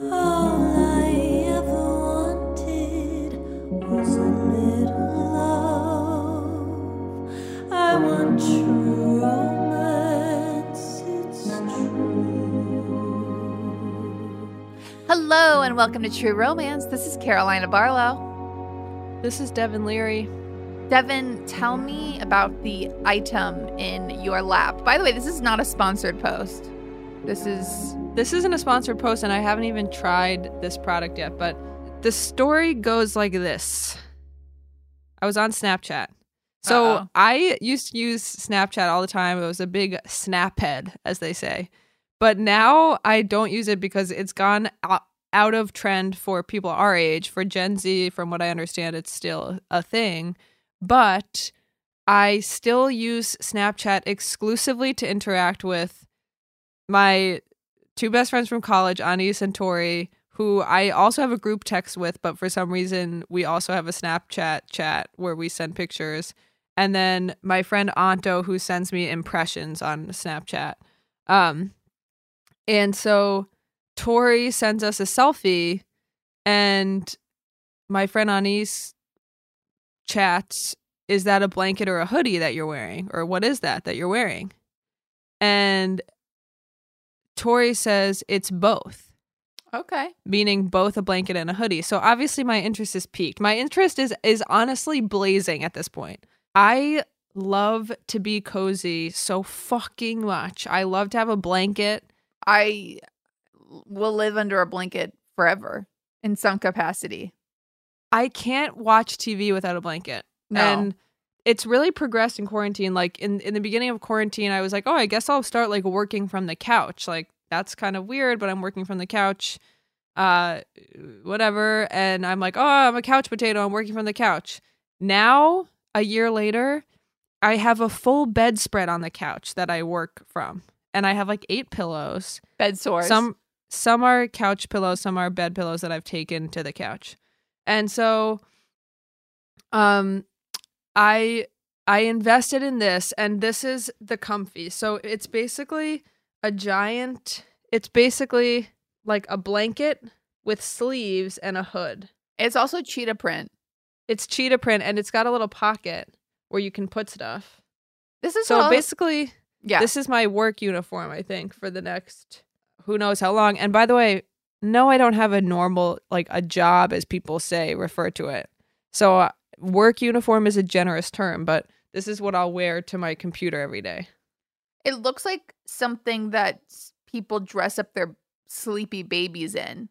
Hello and welcome to True Romance. This is Carolina Barlow. This is Devin Leary. Devin, tell me about the item in your lap. By the way, this is not a sponsored post. This is This isn't a sponsored post, and I haven't even tried this product yet, but the story goes like this I was on Snapchat. So Uh-oh. I used to use Snapchat all the time. It was a big snaphead, as they say. But now I don't use it because it's gone out of trend for people our age. For Gen Z, from what I understand, it's still a thing. But I still use Snapchat exclusively to interact with my two best friends from college, Anis and Tori, who I also have a group text with, but for some reason we also have a Snapchat chat where we send pictures. And then my friend Anto, who sends me impressions on Snapchat. Um, and so Tori sends us a selfie, and my friend Anis chats, Is that a blanket or a hoodie that you're wearing? Or what is that that you're wearing? And Tori says it's both, okay. meaning both a blanket and a hoodie. So obviously my interest is peaked. My interest is is honestly blazing at this point. I love to be cozy so fucking much. I love to have a blanket. I will live under a blanket forever in some capacity. I can't watch TV without a blanket. No. And it's really progressed in quarantine. Like in, in the beginning of quarantine, I was like, oh, I guess I'll start like working from the couch. Like that's kind of weird, but I'm working from the couch. Uh whatever. And I'm like, oh, I'm a couch potato. I'm working from the couch. Now, a year later, I have a full bedspread on the couch that I work from. And I have like eight pillows. Bed sores. Some some are couch pillows, some are bed pillows that I've taken to the couch. And so um I I invested in this and this is the comfy. So it's basically a giant it's basically like a blanket with sleeves and a hood. It's also cheetah print. It's cheetah print and it's got a little pocket where you can put stuff. This is So all- basically yeah. this is my work uniform, I think, for the next who knows how long. And by the way, no, I don't have a normal, like a job, as people say, refer to it. So, work uniform is a generous term, but this is what I'll wear to my computer every day. it looks like something that people dress up their sleepy babies in.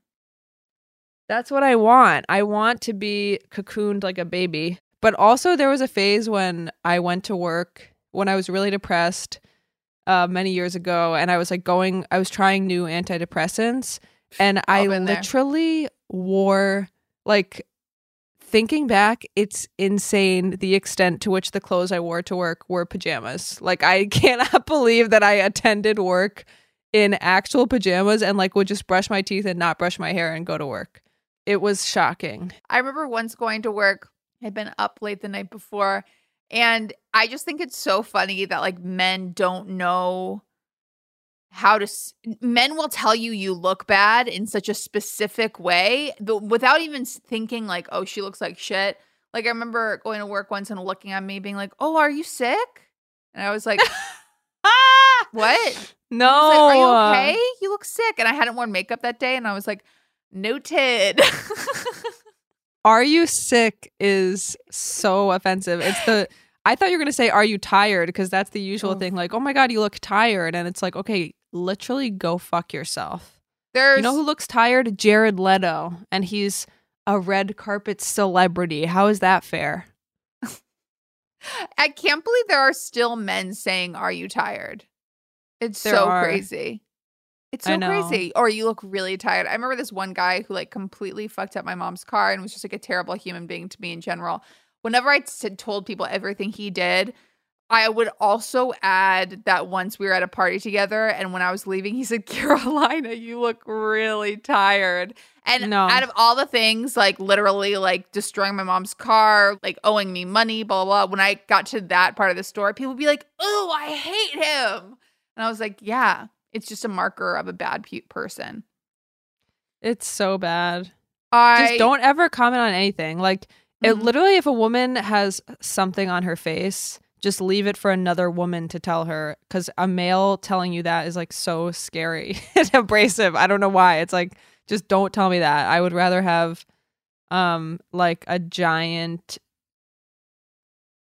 That's what I want. I want to be cocooned like a baby. But also, there was a phase when I went to work when I was really depressed uh, many years ago, and I was like going, I was trying new antidepressants, and I literally wore like thinking back, it's insane the extent to which the clothes I wore to work were pajamas. Like I cannot believe that I attended work in actual pajamas and like would just brush my teeth and not brush my hair and go to work. It was shocking. I remember once going to work. I'd been up late the night before, and I just think it's so funny that like men don't know how to. s- Men will tell you you look bad in such a specific way, but without even thinking like, "Oh, she looks like shit." Like I remember going to work once and looking at me, being like, "Oh, are you sick?" And I was like, Ah! "What?" No. Like, Are you okay? You look sick. And I hadn't worn makeup that day, and I was like, "Noted." Are you sick is so offensive. It's the I thought you were going to say are you tired because that's the usual Oof. thing like oh my god you look tired and it's like okay literally go fuck yourself. There's You know who looks tired? Jared Leto and he's a red carpet celebrity. How is that fair? I can't believe there are still men saying, Are you tired? It's There so are. crazy. It's I so know. crazy. Or you look really tired. I remember this one guy who like completely fucked up my mom's car and was just like a terrible human being to me in general. Whenever I told people everything he did, I would also add that once we were at a party together and when I was leaving, he said, Carolina, you look really tired. And No. out of all the things, like literally like destroying my mom's car, like owing me money, blah, blah, blah. When I got to that part of the store, people would be like, oh, I hate him. And I was like, yeah, it's just a marker of a bad pe- person. It's so bad. I Just don't ever comment on anything. Like it Mhm. literally if a woman has something on her face, just leave it for another woman to tell her cuz a male telling you that is like so scary and abrasive. I don't know why. It's like just don't tell me that. I would rather have um like a giant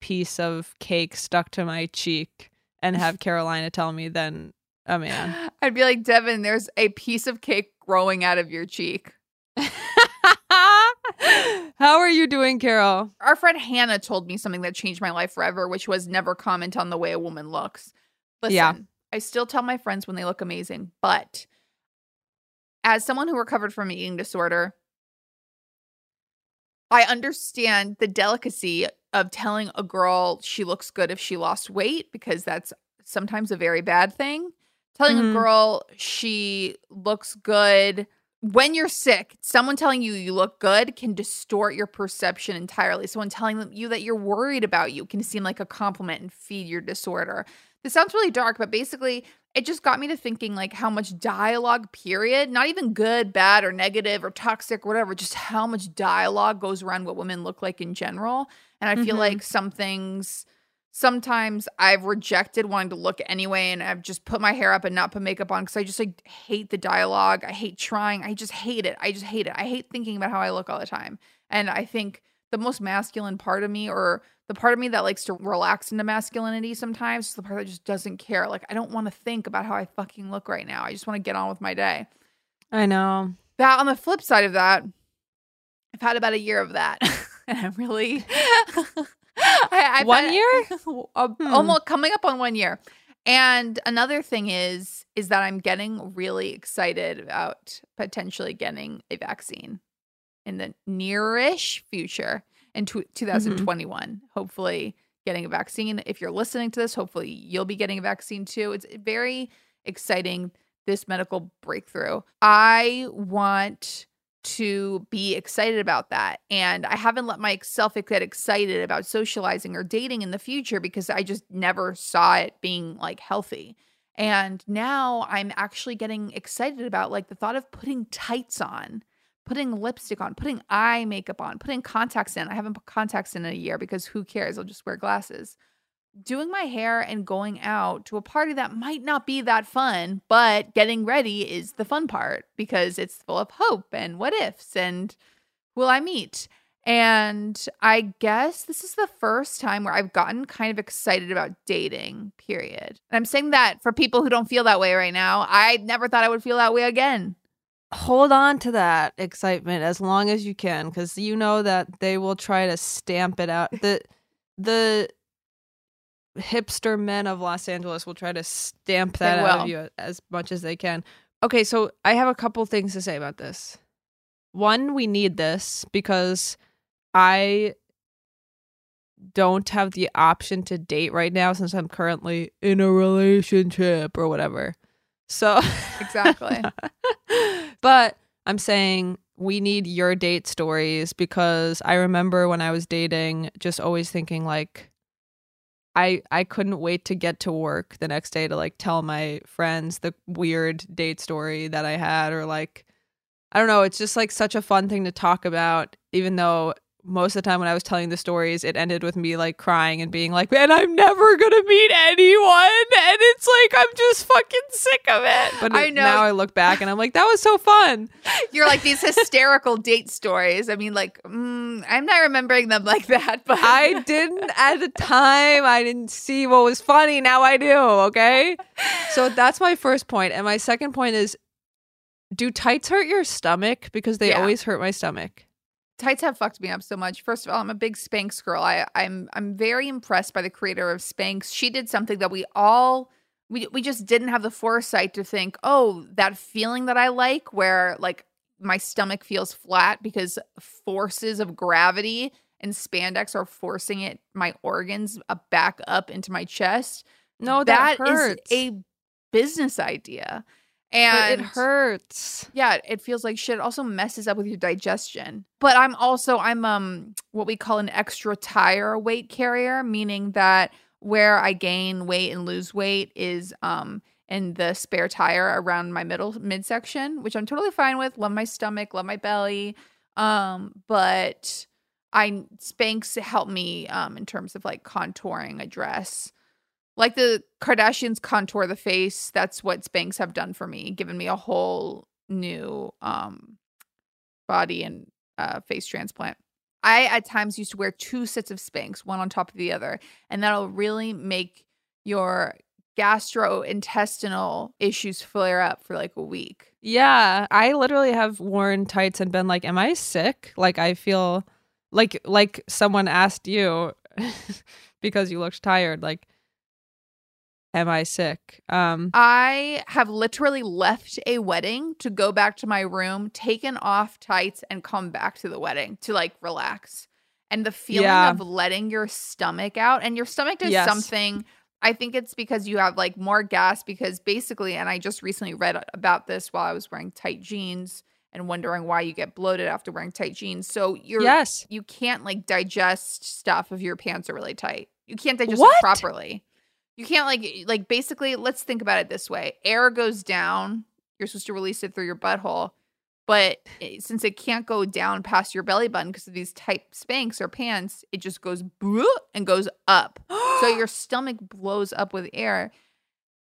piece of cake stuck to my cheek and have Carolina tell me than a man. I'd be like, Devin, there's a piece of cake growing out of your cheek. How are you doing, Carol? Our friend Hannah told me something that changed my life forever, which was never comment on the way a woman looks. Listen, Yeah. I still tell my friends when they look amazing, but as someone who recovered from an eating disorder, I understand the delicacy of telling a girl she looks good if she lost weight because that's sometimes a very bad thing. Telling Mhm. a girl she looks good when you're sick, someone telling you you look good can distort your perception entirely. Someone telling you that you're worried about you can seem like a compliment and feed your disorder. This sounds really dark, but basically, it just got me to thinking like how much dialogue, period, not even good, bad, or negative, or toxic, or whatever, just how much dialogue goes around what women look like in general. And I feel Mhm. like some things sometimes I've rejected wanting to look anyway, and I've just put my hair up and not put makeup on because I just like hate the dialogue. I hate trying. I just hate it. I just hate it. I hate thinking about how I look all the time. And I think the most masculine part of me, or the part of me that likes to relax into masculinity sometimes, is the part that just doesn't care. Like I don't want to think about how I fucking look right now. I just want to get on with my day. I know. That on the flip side of that, I've had about a year of that, and I'm really I, I've One year? Uh, Hmm. almost coming up on one year. And another thing is is that I'm getting really excited about potentially getting a vaccine in the nearish future in tw 2021. Hopefully, getting a vaccine. If you're listening to this, hopefully you'll be getting a vaccine too. It's very exciting this medical breakthrough. I want to be excited about that. And I haven't let myself get excited about socializing or dating in the future because I just never saw it being like healthy. And now I'm actually getting excited about like the thought of putting tights on, putting lipstick on, putting eye makeup on, putting contacts in. I haven't put contacts in in a year because who cares? I'll just wear glasses. Doing my hair and going out to a party that might not be that fun, but getting ready is the fun part because it's full of hope and what ifs and will I meet? And I guess this is the first time where I've gotten kind of excited about dating, period. And I'm saying that for people who don't feel that way right now. I never thought I would feel that way again. Hold on to that excitement as long as you can cuz you know that they will try to stamp it out. The the hipster men of Los Angeles will try to stamp that out of you as much as they can. Okay, so I have a couple things to say about this. One, we need this because I don't have the option to date right now since I'm currently in a relationship or whatever. So Exactly. but I'm saying we need your date stories because I remember when I was dating just always thinking like I I couldn't wait to get to work the next day to like tell my friends the weird date story that I had or like I don't know, it's just like such a fun thing to talk about even though most of the time when I was telling the stories, it ended with me like crying and being like, "Man, I'm never gonna meet anyone," and it's like I'm just fucking sick of it. But I know. now I look back and I'm like, that was so fun. You're like these hysterical date stories. I mean, like, mm, I'm not remembering them like that, but I didn't at the time. I didn't see what was funny. Now I do. Okay, so that's my first point, and my second point is, do tights hurt your stomach? Because they Yeah. always hurt my stomach. Tights have fucked me up so much. First of all, I'm a big Spanx girl. I, I'm I'm very impressed by the creator of Spanx. She did something that we all we we just didn't have the foresight to think, oh, that feeling that I like where like my stomach feels flat because forces of gravity and spandex are forcing it my organs uh, back up into my chest. No, that, that is hurts. a business idea. But And it hurts. yeah, it feels like shit. It also messes up with your digestion. But I'm also I'm um what we call an extra tire weight carrier, meaning that where I gain weight and lose weight is um in the spare tire around my middle midsection, which I'm totally fine with. Love my stomach, love my belly. Um, but I Spanx help me um in terms of like contouring a dress. Like the Kardashians contour the face, that's what Spanx have done for me, given me a whole new um body and uh face transplant. I at times used to wear two sets of Spanx, one on top of the other, and that'll really make your gastrointestinal issues flare up for like a week. Yeah, I literally have worn tights and been like, "Am I sick?" Like I feel like like someone asked you because you looked tired. Like, am I sick? Um, I have literally left a wedding to go back to my room, taken off tights, and come back to the wedding to like relax. And the feeling Yeah. of letting your stomach out, and your stomach does Yes. something. I think it's because you have like more gas, because basically, and I just recently read about this while I was wearing tight jeans and wondering why you get bloated after wearing tight jeans. So you're yes. you can't like digest stuff if your pants are really tight. You can't digest What? it properly. You can't like like basically let's think about it this way. Air goes down, you're supposed to release it through your butthole. But it- since it can't go down past your belly button because of these tight Spanx or pants, it just goes and goes up. so your stomach blows up with air.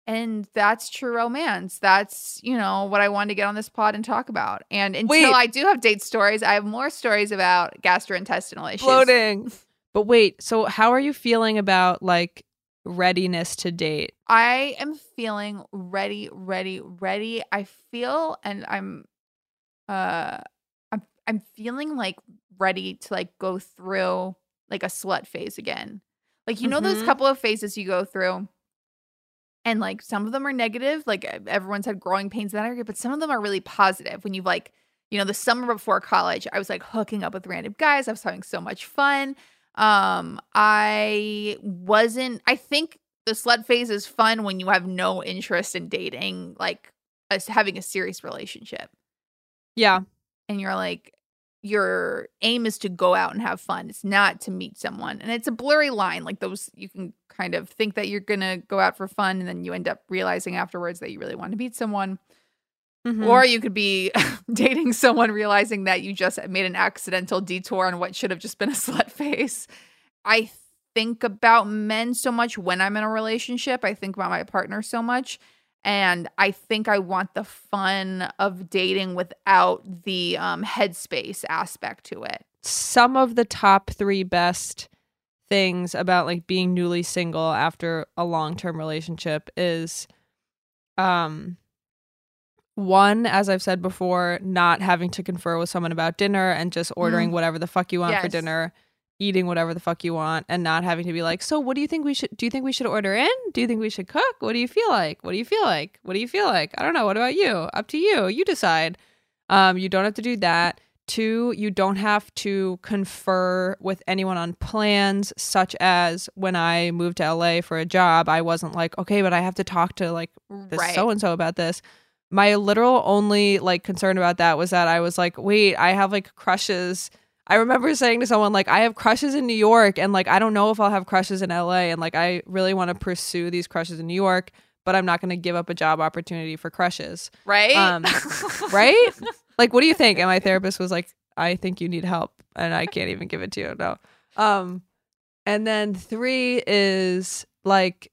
And that's true romance. That's, you know, what I wanted to get on this pod and talk about. And until Wait. I do have date stories, I have more stories about gastrointestinal issues. Floating. But wait, so how are you feeling about like readiness to date? I am feeling ready, ready, ready. I feel and I'm uh I'm I'm feeling like ready to like go through like a slut phase again. Like you know those Mhm. couple of phases you go through and like some of them are negative, like everyone's had growing pains in that area, but some of them are really positive when you've like you know, the summer before college, I was like hooking up with random guys. I was having so much fun. Um, I wasn't, I think the slut phase is fun when you have no interest in dating, like us having a serious relationship. Yeah. And you're like, your aim is to go out and have fun. It's not to meet someone. And it's a blurry line. Like those, you can kind of think that you're going to go out for fun. And then you end up realizing afterwards that you really want to meet someone. Mhm. Or you could be dating someone realizing that you just made an accidental detour on what should have just been a slut face. I think about men so much when I'm in a relationship. I think about my partner so much. And I think I want the fun of dating without the um, headspace aspect to it. some of the top three best things about like being newly single after a long-term relationship is um one as i've said before not having to confer with someone about dinner and just ordering whatever the fuck you want for dinner eating whatever the fuck you want and not having to be like so what do you think we should do you think we should order in? Do you think we should cook? What do you feel like? What do you feel like? What do you feel like? I don't know. What about you? Up to you. You decide. Um you don't have to do that. Two, you don't have to confer with anyone on plans, such as when I moved to LA for a job, I wasn't like, okay, but I have to talk to like this so and so about this. My literal only like concern about that was that I was like, wait, I have like crushes. I remember saying to someone like, I have crushes in New York, and like I don't know if I'll have crushes in LA, and like I really want to pursue these crushes in New York, but I'm not going to give up a job opportunity for crushes right? um, right? Like, what do you think? And my therapist was like, I think you need help, and I can't even give it to you. No. Um, and then three is like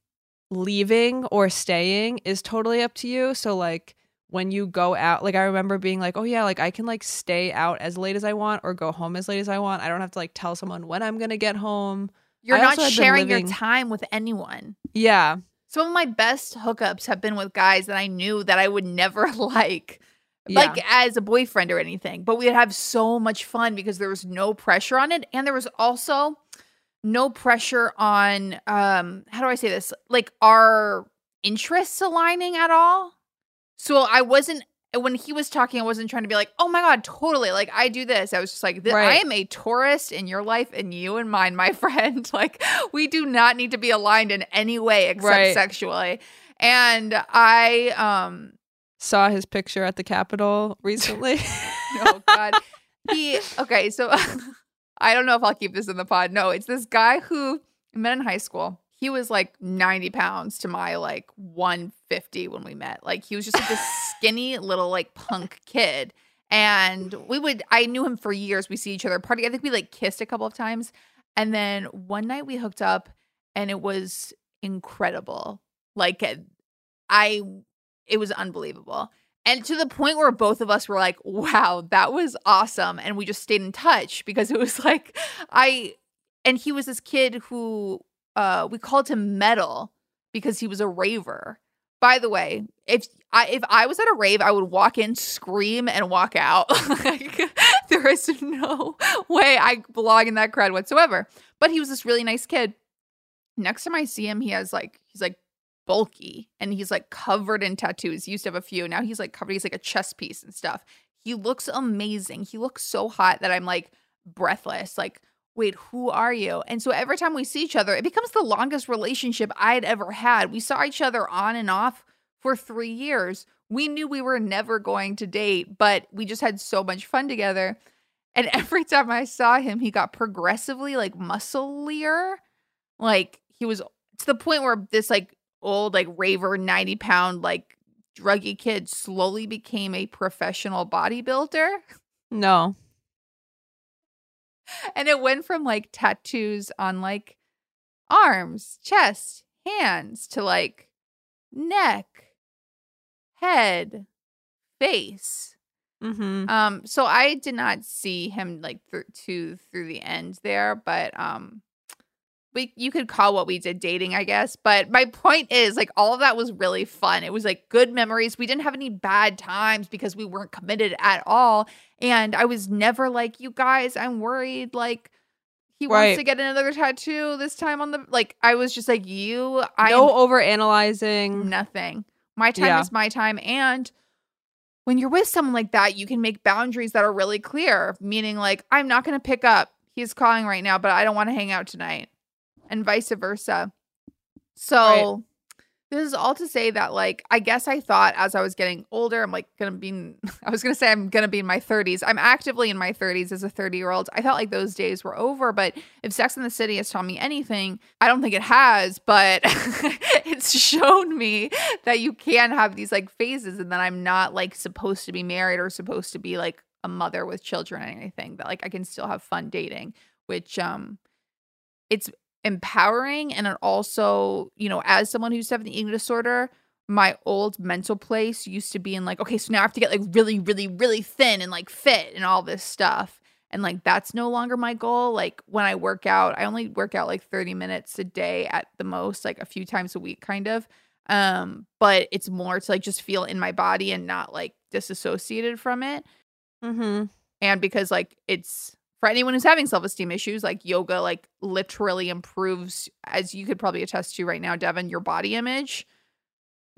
leaving or staying is totally up to you. So like when you go out, like I remember being like, oh yeah, like I can like stay out as late as I want or go home as late as I want. I don't have to like tell someone when I'm gonna get home. You're I not also had been sharing living- your time with anyone. Yeah, Some of my best hookups have been with guys that I knew that I would never like, Yeah. like as a boyfriend or anything. But we'd have so much fun because there was no pressure on it, and there was also no pressure on um how do I say this? Like our interests aligning at all. So I wasn't when he was talking, I wasn't trying to be like, oh my God, totally. Like, I do this. I was just like, th- I am a tourist in your life and you and mine, my friend. Like, we do not need to be aligned in any way except Right. sexually. And I, um, saw his picture at the Capitol recently. oh God. He, okay, so I don't know if I'll keep this in the pod. No, it's this guy who I met in high school. He was like 90 pounds to my like 150 when we met. Like he was just like this skinny little like punk kid. And we would, I knew him for years. We see each other party. I think we like kissed a couple of times. And then one night we hooked up and it was incredible. Like eh, I, it was unbelievable. And to the point where both of us were like, wow, that was awesome. And we just stayed in touch because it was like, I, and he was this kid who uh, we called him Metal because he was a raver. By the way, if I if I was at a rave, I would walk in, scream, and walk out. like, there is no way I belong in that crowd whatsoever. But he was this really nice kid. Next time I see him, he has like he's like bulky and he's like covered in tattoos. He used to have a few. Now he's like covered. He's like a chest piece and stuff. He looks amazing. He looks so hot that I'm like breathless. Like, wait, who are you? And so every time we see each other, it becomes the longest relationship I'd ever had. We saw each other on and off for three years. We knew we were never going to date, but we just had so much fun together. And every time I saw him, he got progressively like musclier. Like he was to the point where this like old, like raver, 90 pound, like druggy kid slowly became a professional bodybuilder. no. And it went from like tattoos on like arms, chest, hands to like neck, head, face. Mm-hmm. Um, so I did not see him like through to through the end there, but um, we you could call what we did dating, I guess. But my point is, like, all of that was really fun. It was like good memories. We didn't have any bad times because we weren't committed at all. And I was never like, you guys, I'm worried. Like, he Right. wants to get another tattoo this time on the like. I was just like, you, I no over analyzing. nothing. My time Yeah. is my time. And when you're with someone like that, you can make boundaries that are really clear, meaning like, I'm not going to pick up. He's calling right now, but I don't want to hang out tonight, and vice versa. So, this is all to say that, like, I guess I thought as I was getting older, I'm like gonna be, in, I was gonna say I'm gonna be in my 30s. I'm actively in my 30s as a 30 year old. I felt like those days were over, but if Sex in the City has taught me anything, I don't think it has, but it's shown me that you can have these like phases and that I'm not like supposed to be married or supposed to be like a mother with children or anything, that like I can still have fun dating, which, um, it's empowering and it also you know as someone who's having the eating disorder my old mental place used to be in like okay so now i have to get like really really really thin and like fit and all this stuff. And like that's no longer my goal. Like when i work out i only work out like 30 minutes a day at the most like a few times a week kind of. Um but it's more to like just feel in my body and not like disassociated from it. Mm-hmm. and because like it's for anyone who's having self-esteem issues like yoga like literally improves as you could probably attest to right now devin your body image.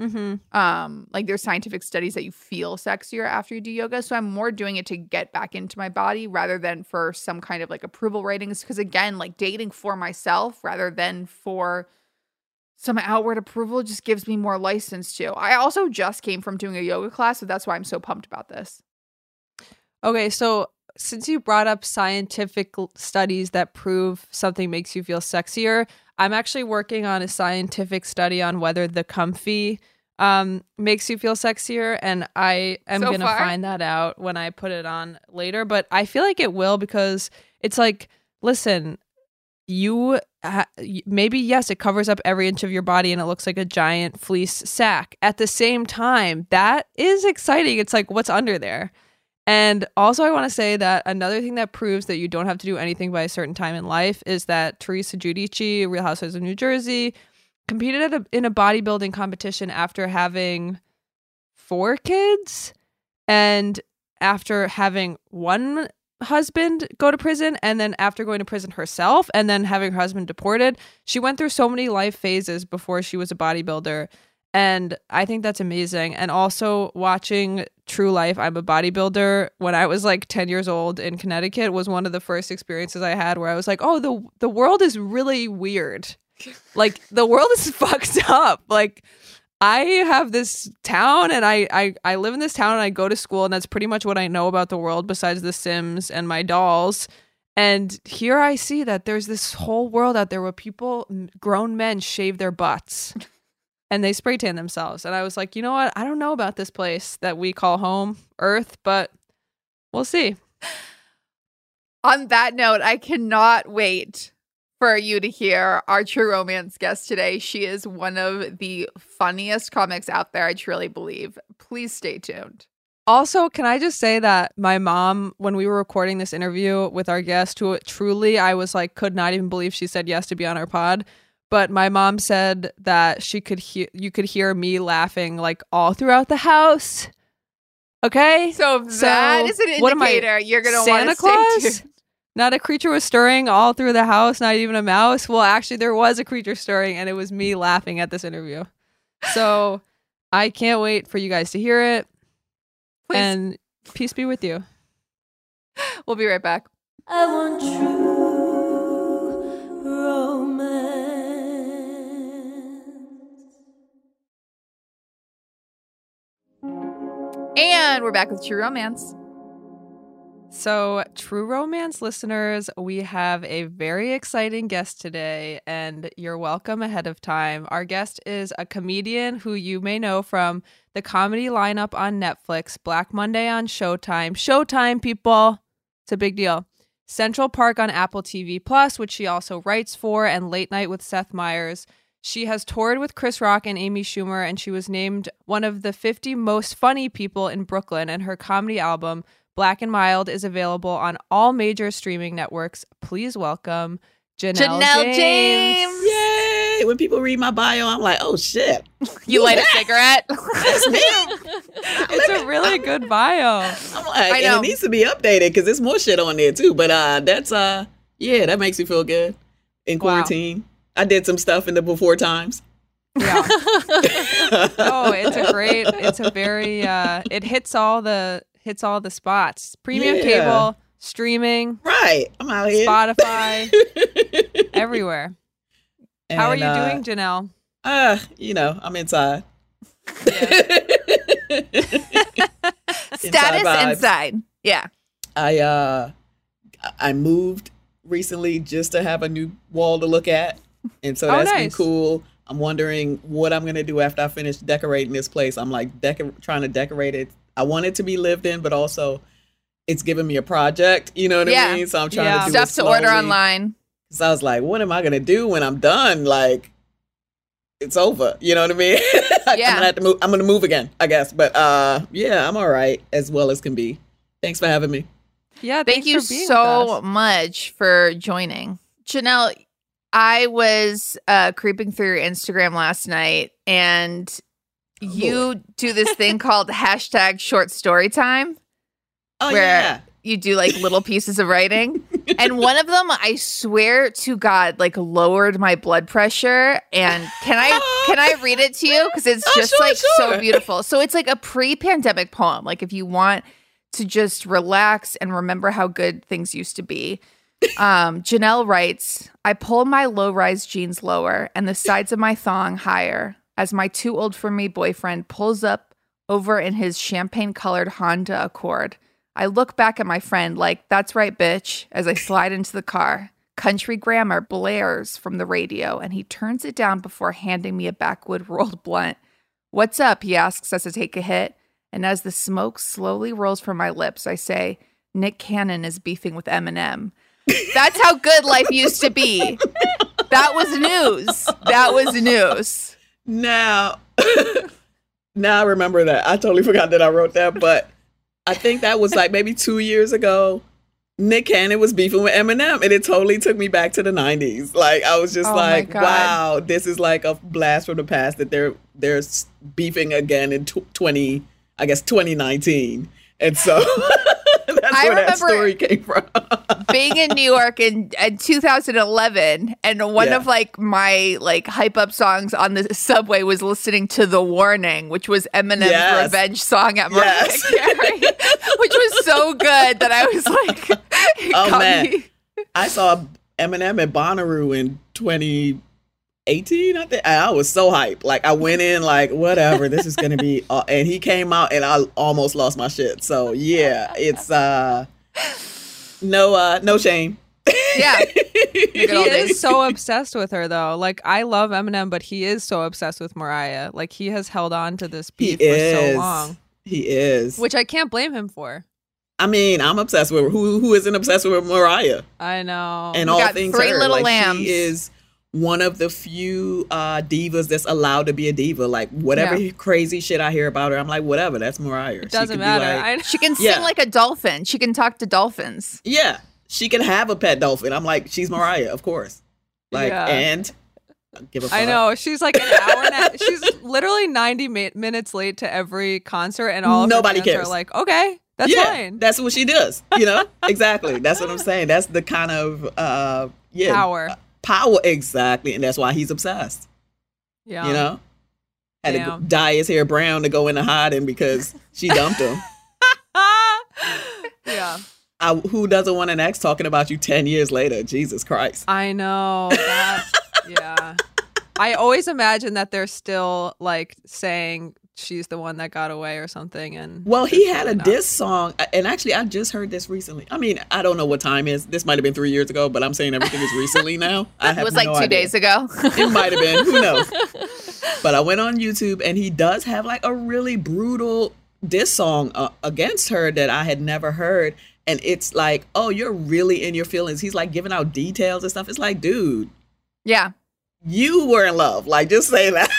Mm-hmm. um like there's scientific studies that you feel sexier after you do yoga so i'm more doing it to get back into my body rather than for some kind of like approval ratings because again like dating for myself rather than for some outward approval just gives me more license to. I also just came from doing a yoga class so that's why i'm so pumped about this. Okay, so since you brought up scientific studies that prove something makes you feel sexier, I'm actually working on a scientific study on whether the comfy um, makes you feel sexier, and I am So gonna find that out when I put it on later. But I feel like it will because it's like, listen, you ha- maybe yes, it covers up every inch of your body and it looks like a giant fleece sack. At the same time, that is exciting. It's like what's under there. And also, I want to say that another thing that proves that you don't have to do anything by a certain time in life is that Teresa Giudice, Real Housewives of New Jersey, competed a, in a bodybuilding competition after having four kids and after having one husband go to prison and then after going to prison herself and then having her husband deported. She went through so many life phases before she was a bodybuilder. And I think that's amazing. And also watching True Life, I'm a bodybuilder when I was like 10 years old in Connecticut was one of the first experiences I had where I was like, oh, the the world is really weird. like the world is fucked up. Like I have this town and I, I I live in this town and I go to school and that's pretty much what I know about the world besides the Sims and my dolls. And here I see that there's this whole world out there where people, grown men, shave their butts and they spray tan themselves. And I was like, you know what? I don't know about this place that we call home, Earth, but we'll see. on that note i cannot wait for you to hear our true romance guest today she is one of the funniest comics out there i truly believe please stay tuned Also, can I just say that my mom, when we were recording this interview with our guest, who truly I was like, could not even believe she said yes to be on our pod. But my mom said that she could hear, you could hear me laughing like all throughout the house. Okay. so if So, that is an what am I, indicator you're gonna want Santa to stay Claus? Not a creature was stirring all through the house, not even a mouse. Well, actually, there was a creature stirring, and it was me laughing at this interview. So I can't wait for you guys to hear it. Please. And peace be with you. we'll be right back and we're back with true romance So, True Romance listeners, we have a very exciting guest today, and you're welcome ahead of time. Our guest is a comedian who you may know from the comedy lineup on Netflix, Black Monday on Showtime. Showtime, people! It's a big deal. Central Park on Apple TV Plus, which she also writes for, and Late Night with Seth Meyers. She has toured with Chris Rock and Amy Schumer, and she was named one of the 50 most funny people in Brooklyn. And her comedy album, Black and Mild, is available on all major streaming networks. Please welcome Janelle, Janelle James. James. Yay! When people read my bio, I'm like, oh shit. you light a cigarette That's me. It's a really good bio. I'm like, I and know. it needs to be updated because there's more shit on there too. But uh that's uh yeah, that makes me feel good in Wow. Quarantine. I did some stuff in the before times. Yeah. oh, it's a great. It's a very. uh It hits all the hits all the spots. Premium Yeah. cable, streaming, Right. I'm out here. Spotify, everywhere. How are you uh, doing, Janelle? Uh, you know, I'm inside. status vibes. inside yeah I uh I moved recently just to have a new wall to look at. And so Oh, that's been cool. I'm wondering what I'm gonna do after I finish decorating this place. I'm like decor- trying to decorate it. I want it to be lived in, but also it's giving me a project. You know what Yeah. I mean? So I'm trying Yeah. to do stuff it to order slowly. online So I was like, what am I gonna do when I'm done? Like, it's over. You know what I mean? I'm Yeah. gonna have to move. I'm gonna move again, I guess. But uh, yeah, I'm all right as well as can be. Thanks for having me. Yeah, Thank you for being with so much for joining. Janelle, I was uh, creeping through your Instagram last night and you do this thing called hashtag short story time Oh Where- yeah. you do like little pieces of writing. and one of them, I swear to God, like lowered my blood pressure. And can I can I read it to you? Because it's Oh, just sure, like so beautiful. So it's like a pre-pandemic poem. Like if you want to just relax and remember how good things used to be. Um, Janelle writes, I pull my low-rise jeans lower and the sides of my thong higher as my too old for me boyfriend pulls up over in his champagne-colored Honda Accord. I look back at my friend like, that's right, bitch, as I slide into the car. Country grammar blares from the radio, and he turns it down before handing me a backwood rolled blunt. What's up? He asks as I take a hit. And as the smoke slowly rolls from my lips, I say, Nick Cannon is beefing with Eminem. That's how good life used to be. That was news. That was news. Now, now I remember that. I totally forgot that I wrote that, but I think that was like maybe two years ago. Nick Cannon was beefing with Eminem, and it totally took me back to the '90s. Like I was just Oh like, "Wow, this is like a blast from the past that they're they're beefing again in tw 20, I guess 2019." And so that's I where that remember- story came from. being in New York in, in 2011, and one Yeah. of like my like hype up songs on the subway was listening to "The Warning," which was Eminem's Yes. revenge song at Mariah Yes. Carey, which was so good that I was like, Oh, man. me- I saw Eminem at Bonnaroo in 2018, I think. I was so hyped. Like I went in like whatever, this is gonna be. Uh, and he came out and I almost lost my shit. So yeah, it's uh no uh no shame. yeah. He Good is so obsessed with her though. Like I love Eminem, but he is so obsessed with Mariah. Like he has held on to this He for is. so long, He is. which I can't blame him for. I mean, I'm obsessed with who who isn't obsessed with Mariah I know. and We all got things three her. little like, lambs. She is one of the few uh divas that's allowed to be a diva. Like whatever Yeah. crazy shit I hear about her, I'm like, whatever, that's Mariah. it doesn't could be matter. like- She can sing Yeah. like a dolphin. She can talk to dolphins. Yeah, she can have a pet dolphin. I'm like, she's Mariah, of course. Like, Yeah. and give a. I know she's like an hour and a, she's literally 90 mi- minutes late to every concert and all of Nobody fans cares. are like, "Okay, that's yeah, fine." that's what she does. You know, exactly. That's what I'm saying. That's the kind of uh, yeah, Power. Power exactly, and that's why he's obsessed. Yeah. You know, had to dye his hair brown to go into hiding because she dumped him. yeah. I, who doesn't want an ex talking about you ten years later? Jesus Christ. I know. That, yeah. I always imagine that they're still like saying she's the one that got away or something. And Well, he had a Probably not. diss song, and actually, I just heard this recently. I mean, I don't know what time is. This might have been three years ago, but I'm saying everything is recently now. I It have was like two idea. days ago. It might have been. Who knows? But I went on YouTube, and he does have like a really brutal diss song uh, against her that I had never heard. And it's like, oh, you're really in your feelings. He's like giving out details and stuff. It's like, dude, yeah. you were in love. Like, just say that.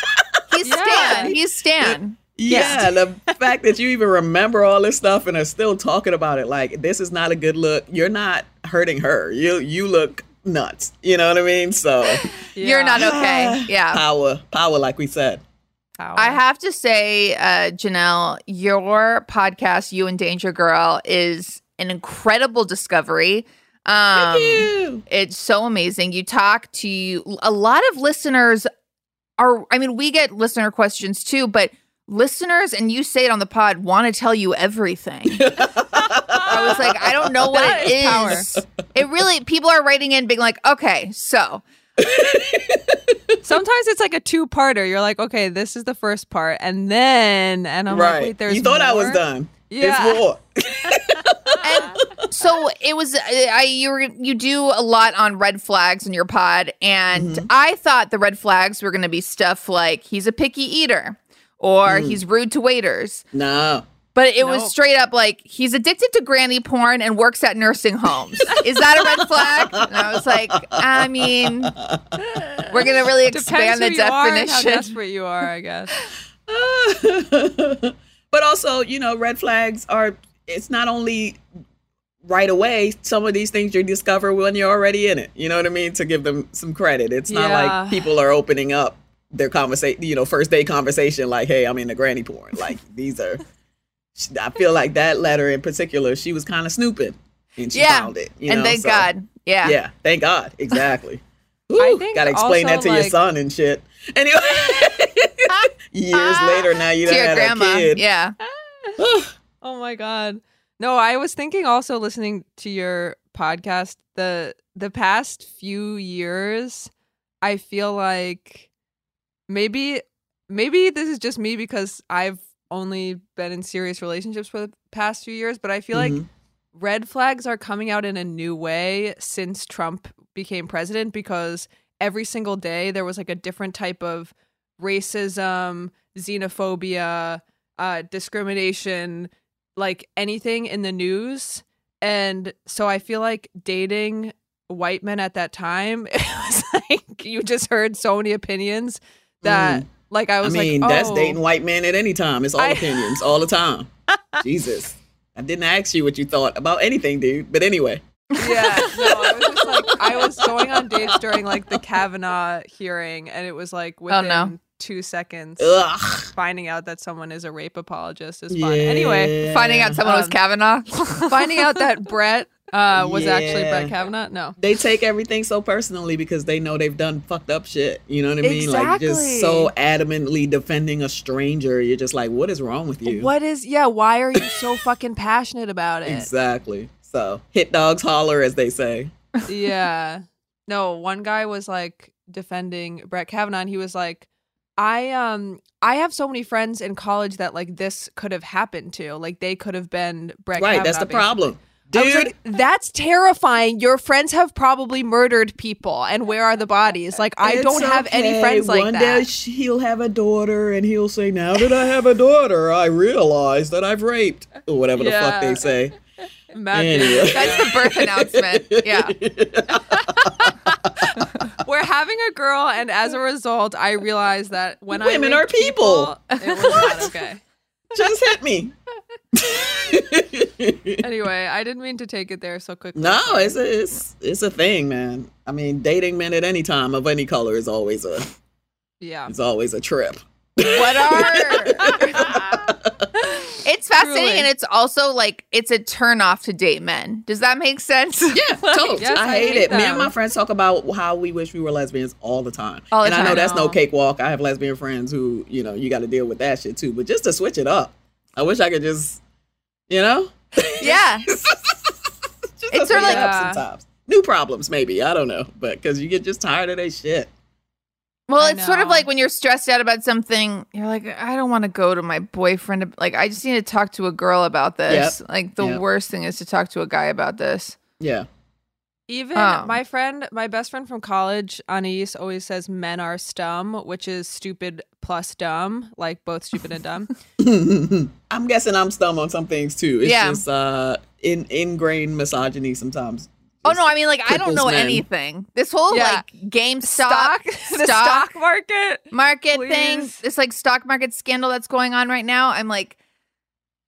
He's Yeah. Stan. He's Stan. Yeah, the fact that you even remember all this stuff and are still talking about it, like this is not a good look. You're not hurting her. You you look nuts. You know what I mean? So You're not okay. Yeah. power, power, like we said. Power. I have to say, uh, Janelle, your podcast, You and Danger Girl, is an incredible discovery. Um, Thank you. It's so amazing. You talk to a lot of listeners. Are I mean, we get listener questions too, but listeners, and you say it on the pod, want to tell you everything. I was like, I don't know what That it is power. is. It really, people are writing in, being like, okay, so Sometimes it's like a two parter. You're like, okay, this is the first part. And then, and I'm right. like, wait, there's you thought I was done. Yeah. There's more. and so it was I you were you do a lot on red flags in your pod and Mm-hmm. I thought the red flags were going to be stuff like he's a picky eater or Mm. he's rude to waiters no. but it was straight up like he's addicted to granny porn and works at nursing homes is that a red flag and I was like I mean we're going to really expand Depends the who you are and how desperate you are, I guess. but also, you know, red flags are it's not only right away, some of these things you discover when you're already in it. You know what I mean? To give them some credit. It's not Yeah. like people are opening up their conversation, you know, first day conversation like, "Hey, I'm in the granny porn." Like these are I feel like that letter in particular, she was kind of snooping. and she Yeah. found it. You and know? thank so- God. Yeah. Yeah, thank God. Exactly. I Ooh, gotta explain that to your son and shit. Anyway, years later, now you don't have a kid. Yeah. Oh my god. No, I was thinking also listening to your podcast the the past few years I feel like maybe maybe this is just me because I've only been in serious relationships for the past few years, but I feel like Mhm. red flags are coming out in a new way since Trump became president because every single day there was like a different type of racism, xenophobia, uh, discrimination, like anything in the news. And so I feel like dating white men at that time, it was like you just heard so many opinions that mm. like I I was mean, like, that's oh, dating white men at any time. It's all I- opinions, all the time. Jesus. I didn't ask you what you thought about anything, dude. But anyway. Yeah, no, I was just like I was going on dates during like the Kavanaugh hearing, and it was like Oh, within no. Two seconds, Ugh. finding out that someone is a rape apologist is fun. Anyway, Finding out someone was Um, Kavanaugh. finding out that Brett uh, was actually Brett Kavanaugh. No, they take everything so personally because they know they've done fucked up shit. You know what I mean? Like just so adamantly defending a stranger. You're just like, what is wrong with you? what is? Yeah, why are you so fucking passionate about it? Exactly. So hit dogs holler, as they say. yeah. No, one guy was like defending Brett Kavanaugh and he was like, I um I have so many friends in college that like this could have happened to. Like they could have been Brett right. Kavanaugh. That's the basically. problem. I was Dude, like, that's terrifying. Your friends have probably murdered people, and where are the bodies? Like, I it's don't have any okay. friends like that. One day sh- he'll have a daughter, and he'll say, "Now that I have a daughter, I realize that I've raped," or whatever the fuck they say. Anyway. That's the birth announcement. Yeah. We're having a girl, and as a result, I realized that when Women I are raped people. it was not okay. Just hit me. Anyway, I didn't mean to take it there so quickly. No, it's a it's it's a thing, man. I mean, dating men at any time of any color is always a yeah. it's always a trip. What are It's fascinating Truly. and it's also like it's a turn off to date men. Does that make sense? Yeah, totally. Yes, I I hate hate it. Me and my friends talk about how we wish we were lesbians all the time. All the and I know that's no No. cakewalk. I have lesbian friends who, you know, you got to deal with that shit too. But just to switch it up, I wish I could just, you know, Yeah. just It's sort of like- up Yeah. sometimes. New problems, maybe. I don't know, but because you get just tired of that shit. Well, I it's sort of like when you're stressed out about something, you're like, I don't want to go to my boyfriend. Like, I just need to talk to a girl about this. Like, the Yep. worst thing is to talk to a guy about this. Yeah. Even Um, my friend, my best friend from college, Anais, always says men are stum, which is stupid plus dumb, like both stupid and dumb. I'm guessing I'm stum on some things too. It's Yeah. just uh in ingrained misogyny sometimes. Oh no, I mean, like, I don't know men. anything. This whole Yeah. like GameStop stock, the stock market. market thing, Please. this like stock market scandal that's going on right now. I'm like,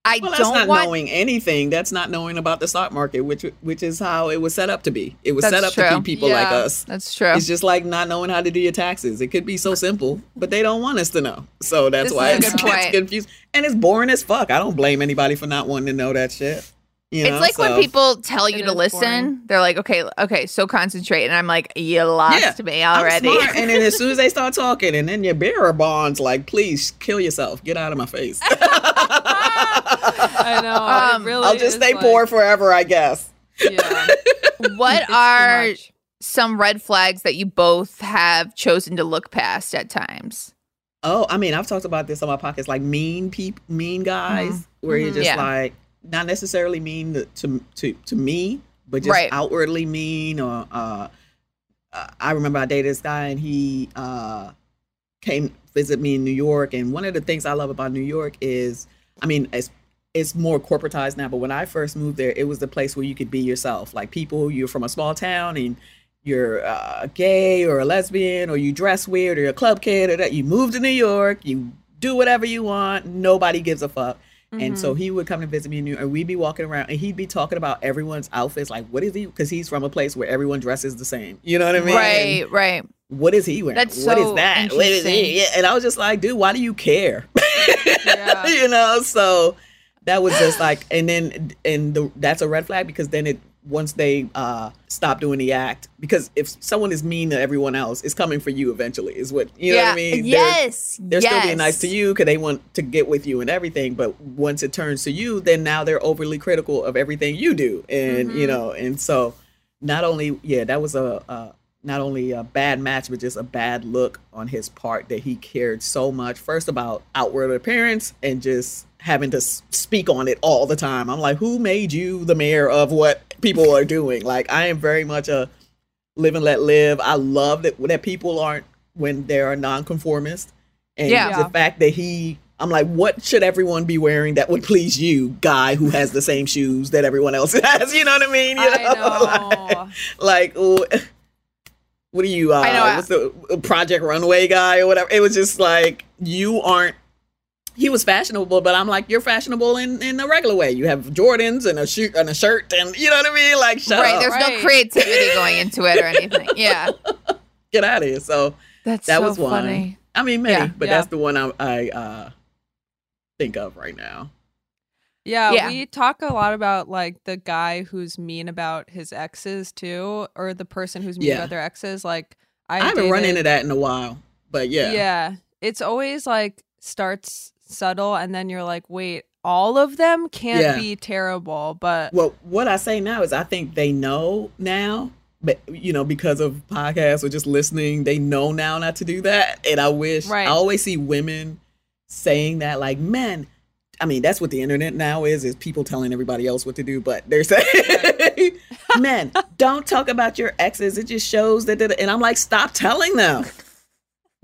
I Well, don't not want. knowing anything. That's not knowing about the stock market, which which is how it was set up to be. It was That's set up to true. keep people like us. That's true. It's just like not knowing how to do your taxes. It could be so simple, but they don't want us to know. So that's This why it's, it's confused. And it's boring as fuck. I don't blame anybody for not wanting to know that shit. You know? it's like when people tell you It to listen. boring. They're like, okay, okay, so concentrate, and I'm like, you lost Yeah, me I'm already. smart. and then as soon as they start talking, and then your bearer bonds, like, please kill yourself. Get out of my face. I know. Um, it really I'll just stay like- poor forever, I guess. Yeah. what It's are some red flags that you both have chosen to look past at times? Oh, I mean, I've talked about this on my podcast, like mean people, mean guys, where you're Mhm. just Yeah. like not necessarily mean to to to, to me, but just Right. outwardly mean. Or uh, uh, I remember I dated this guy, and he uh, came visit me in New York. And one of the things I love about New York is, I mean, it's it's more corporatized now, but when I first moved there, it was the place where you could be yourself. Like people, you're from a small town and you're uh, gay or a lesbian or you dress weird or you're a club kid or that you move to New York, you do whatever you want, nobody gives a fuck. And so mm-hmm. he would come to visit me in New York, and we'd be walking around, and he'd be talking about everyone's outfits. Like, what is he? Because he's from a place where everyone dresses the same. You know what I mean? Right, right. What is he wearing? That's What is so that? What is he? Yeah. And I was just like, dude, why do you care? Yeah. you know. So that was just like, and then and the, that's a red flag because then it once they uh stop doing the act because if someone is mean to everyone else it's coming for you eventually is what you know what i mean They're- Yes. they're yes. still being nice to you because they want to get with you and everything but once it turns to you then now they're overly critical of everything you do and you Mhm. know and so not only yeah that was a, a not only a bad match but just a bad look on his part that he cared so much first about outward appearance and just having to speak on it all the time i'm like who made you the mayor of what people are doing. Like i am very much a live and let live. I love that that people aren't when they're nonconformist. And Yeah. the fact that he i'm like what should everyone be wearing that would please you guy who has the same shoes that everyone else has? You know what i mean? You I know. like oh, what are you uh I know, what's the uh, project runway guy or whatever? It was just like you aren't he was fashionable but i'm like you're fashionable in in a regular way you have jordans and a shirt and a shirt and you know what i mean like shut right. up There's Right. no creativity going into it or anything. Yeah. get out of here so That's that so was one funny. i mean many Yeah. but Yeah. that's the one i i uh think of right now Yeah, Yeah. we talk a lot about like the guy who's mean about his exes too, or the person who's mean Yeah. about their exes. Like I, i, haven't run into that in a while but yeah Yeah. It's always like starts subtle and then you're like, wait, all of them can't Yeah. be terrible, but Well, what I say now is I think they know now, but you know, because of podcasts or just listening, they know now not to do that. And I wish Right. I always see women saying that like men. I mean, that's what the internet now is, is people telling everybody else what to do, but they're saying men, don't talk about your exes. It just shows that that- and I'm like, stop telling them.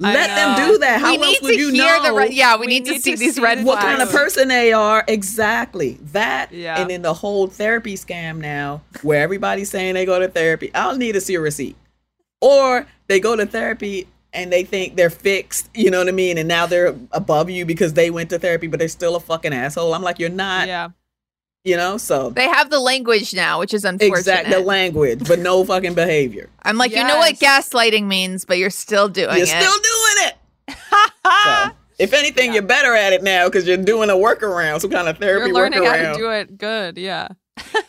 I Let them do that. How we need else would you know? the red. Yeah, we, We need, to see to these see red the what flags. kind of person they are exactly that Yeah. and then the whole therapy scam now where everybody's saying they go to therapy i'll need to see a receipt or they go to therapy and they think they're fixed you know what i mean and now they're above you because they went to therapy but they're still a fucking asshole i'm like you're not yeah. You know so They have the language now, which is unfortunate. exact the language but no fucking behavior I'm like, you know what gaslighting means, but you're still doing you're it. still doing it so if anything you're better at it now because you're doing a workaround some kind of therapy You're learning how to do it good. Yeah.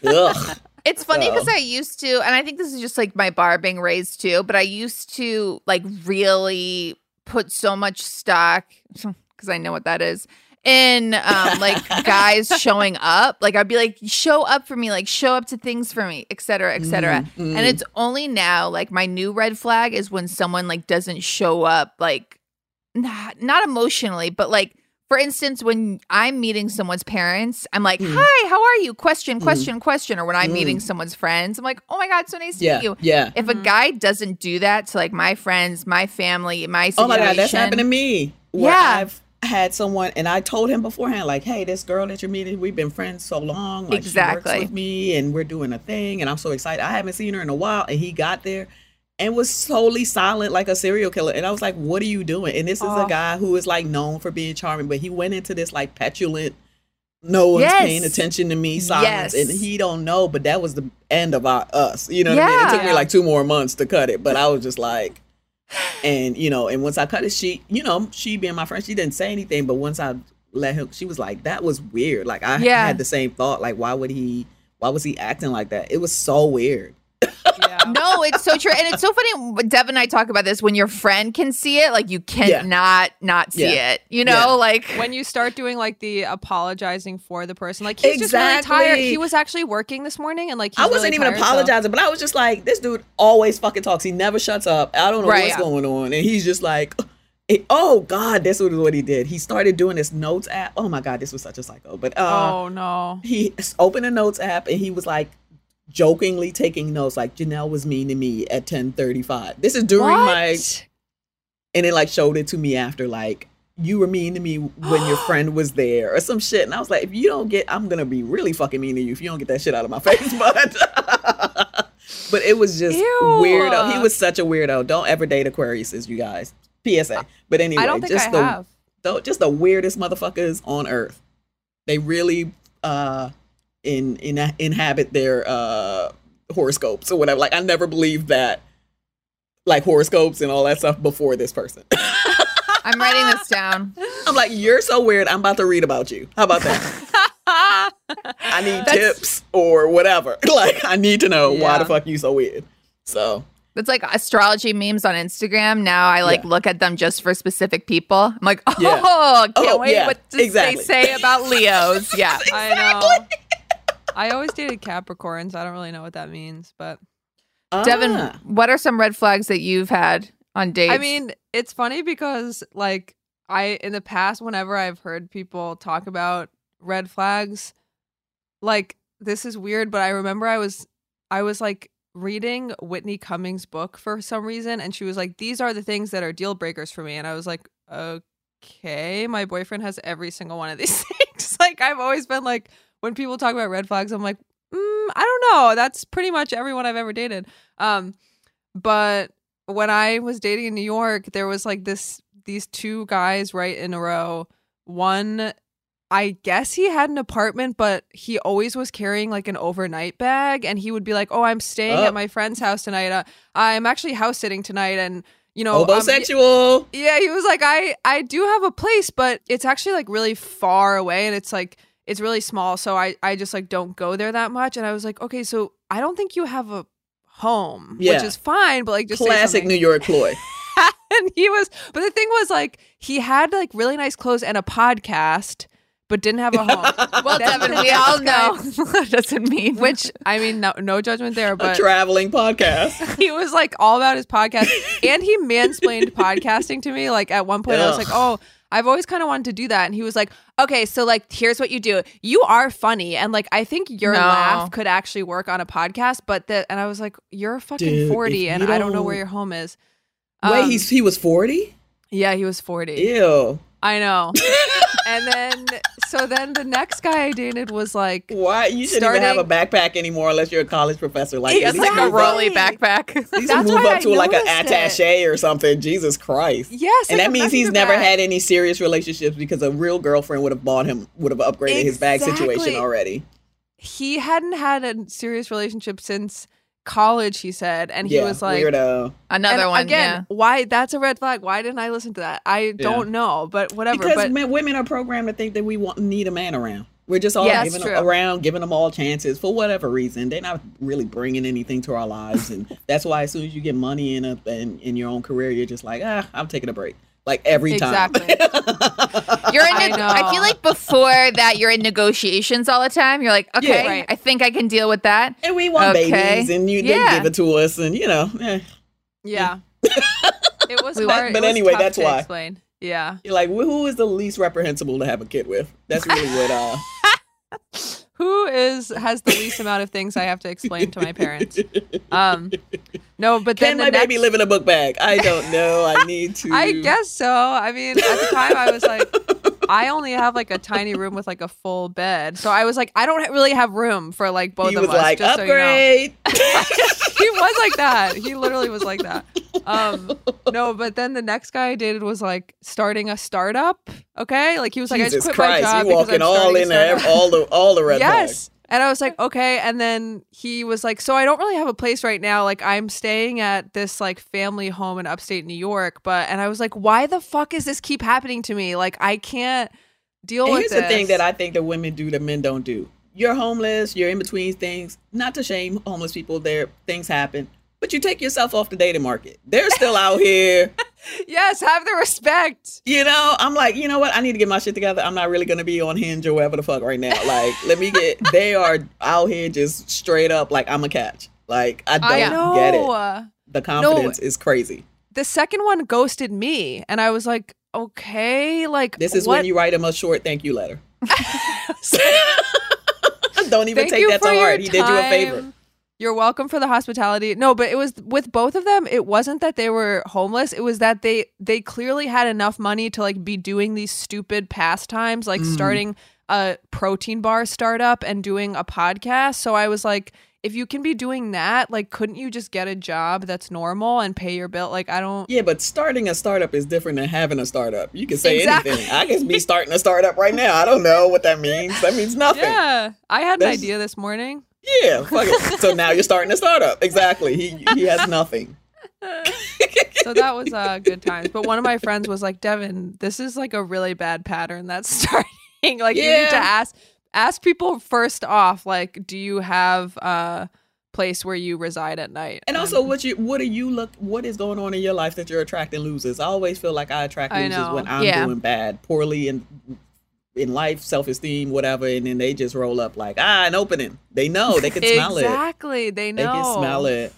Ugh. It's funny So- because I used to, and I think this is just like my bar being raised too, but I used to like really put so much stock because I know what that is in um like guys showing up. Like I'd be like, show up for me, like show up to things for me, et cetera, et cetera. Mm, And it's only now, like my new red flag is when someone like doesn't show up, like not, not emotionally, but like for instance, when I'm meeting someone's parents, I'm like, Mm. "Hi, how are you?" Question, Mm. question, question. Or when I'm Mm. meeting someone's friends, I'm like, "Oh my god, so nice to yeah meet you." yeah If a Mhm. guy doesn't do that to like my friends, my family, my Oh my god, that's happened to me. Where Yeah. I've had someone, and I told him beforehand, like, "Hey, this girl that you're meeting, we've been friends so long. Like, she Exactly. works with me, and we're doing a thing, and I'm so excited. I haven't seen her in a while, and he got there." And was totally silent like a serial killer. And I was like, What are you doing? And this is a guy who is like known for being charming, but he went into this like petulant, no one's Yes. paying attention to me silence. Yes. And he don't know, but that was the end of our us. You know what I mean? It took me like two more months to cut it, but I was just like, and you know, and once I cut it, she, you know, she being my friend, she didn't say anything. But once I let him, she was like, "That was weird." Like I Yeah. had the same thought. Like, why would he? Why was he acting like that? It was so weird. Yeah. no, it's so true, and it's so funny. Dev and I talk about this when your friend can see it, like you Yeah. cannot not see Yeah. it. You know, Yeah. like when you start doing like the apologizing for the person, like he's just really tired. Exactly. He was actually working this morning, and like he's I wasn't really even tired, so- apologizing, but I was just like, this dude always fucking talks. He never shuts up. I don't know Right. what's going on, and he's just like. Oh God, this was what he did. He started doing this notes app. Oh my God, this was such a psycho. But uh, oh no. he opened a notes app and he was like jokingly taking notes like Janelle was mean to me at 1035. This is during my what? and it like showed it to me after like you were mean to me when your friend was there or some shit. And I was like, if you don't get I'm gonna be really fucking mean to you if you don't get that shit out of my face. But but it was just Ew. weirdo. He was such a weirdo. Don't ever date Aquariuses, you guys. PSA. But anyway, I don't think just I the have. though just the weirdest motherfuckers on earth. They really uh in in inhabit their uh horoscopes or whatever. Like I never believed that like horoscopes and all that stuff before this person. I'm writing this down. I'm like, you're so weird. I'm about to read about you. How about that? I need That's- tips or whatever. Like I need to know why the fuck you so weird. So It's like astrology memes on Instagram. Now I like Yeah. look at them just for specific people. I'm like, oh, Yeah. can't Oh, wait yeah, what does exactly. they say about Leos. Yeah. I know. I always dated Capricorns. I don't really know what that means, but Devin, ah, what are some red flags that you've had on dates? I mean, it's funny because like I in the past whenever I've heard people talk about red flags, like this is weird, but I remember I was I was like reading Whitney Cummings' book for some reason and she was like these are the things that are deal breakers for me and I was like okay, my boyfriend has every single one of these things. like I've always been like when people talk about red flags I'm like, mm, I don't know, that's pretty much everyone I've ever dated. Um but when I was dating in New York, there was like this these two guys right in a row. One I guess he had an apartment, but he always was carrying like an overnight bag and he would be like, "Oh, I'm staying Oh. at my friend's house tonight. Uh, I'm actually house sitting tonight and you know, um, homosexual. yeah, he was like, I I do have a place, but it's actually like really far away, and it's like it's really small, so I I just like don't go there that much. And I was like, okay, so I don't think you have a home, which is fine, but like just Classic. New York ploy. and he was, but the thing was like he had like really nice clothes and a podcast, but didn't have a home. well, Devin, we all know doesn't mean. Which I mean, no no judgment there, a but traveling podcast. he was like all about his podcast and he mansplained podcasting to me like at one point i was like oh i've always kind of wanted to do that and he was like okay so like here's what you do you are funny and like i think your No. laugh could actually work on a podcast but the and i was like you're fucking Dude, 40 if and you i don't know where your home is Wait, Um, he's he was forty. yeah he was 40 Ew. i know and then so then the next guy i dated was like Why you shouldn't even have a backpack anymore unless you're a college professor. Like it's at like a move rolly backpack. at least That's move up I to like an noticed it. attache or something. Jesus Christ. yes and like that means he's never bag. had any serious relationships because a real girlfriend would have bought him, would have upgraded his bag situation already. he hadn't had a serious relationship since college he said and he yeah, was like weirdo. Another one. again why that's a red flag why didn't i listen to that i don't know but whatever Because but men, women are programmed to think that we want need a man around. We're just all Yeah, giving them around, giving them all chances for whatever reason. They're not really bringing anything to our lives, and that's why as soon as you get money in a in, in your own career, you're just like, ah, I'm taking a break. Like every time. Exactly. yeah. You're in. I neg- I, feel like before that, you're in negotiations all the time. You're like, okay, Yeah. Right. I think I can deal with that. and we want Okay. babies, and you Yeah. they give it to us, and you know, eh. yeah it was We- hard but it was anyway, tough that's to why. explain yeah you're like, who is the least reprehensible to have a kid with? That's really what. uh who is has the least amount of things i have to explain to my parents um no but then Can the my next, baby live in a book bag? I don't know. I need to. I guess so. I mean, at the time, I was like, I only have like a tiny room with like a full bed, so I was like, I don't really have room for like both he of us. like, just so you know. upgrade. he was like that. He literally was like that. Um, no, but then the next guy I dated was like starting a startup. Okay, like he was like, I just quit Christ, my job you walking all in there, all the all the red yes. And I was like, okay. And then he was like, so I don't really have a place right now. Like I'm staying at this like family home in upstate New York. But and I was like, why the fuck is this keep happening to me? Like I can't deal And with here's this. the thing that I think that women do that men don't do. You're homeless, you're in between things. Not to shame homeless people, there things happen. But you take yourself off the dating market. They're still out here. yes, have the respect. You know, I'm like, you know what? I need to get my shit together. I'm not really gonna be on Hinge or whatever the fuck right now. Like, let me get. They are out here just straight up like I'm a catch. Like I don't I get it. The confidence is crazy. The second one ghosted me, and I was like, okay, like This is what? when you write him a short thank you letter. don't even Thank take that to heart. He did you a favor. You're welcome for the hospitality. No, but it was with both of them. It wasn't that they were homeless. It was that they they clearly had enough money to like be doing these stupid pastimes, like Mm. starting a protein bar startup and doing a podcast. So I was like, if you can be doing that, like, couldn't you just get a job that's normal and pay your bill? Like, I don't. Yeah, but starting a startup is different than having a startup. You can say Exactly. anything. I can be starting a startup right now. I don't know what that means. That means nothing. Yeah, I had an idea this morning. Yeah, fuck it. So now you're starting a startup. Exactly. He he has nothing. so that was uh, good times. But one of my friends was like, Devin, this is like a really bad pattern that's starting. like you need to ask ask people first off, like, do you have a place where you reside at night? And also, what you what are you look? What is going on in your life that you're attracting losers? I always feel like I attract losers know. when I'm Yeah. doing bad, poorly in in life, self esteem, whatever, and then they just roll up like ah, an opening. They know they can smell it. exactly. They know. They can smell it.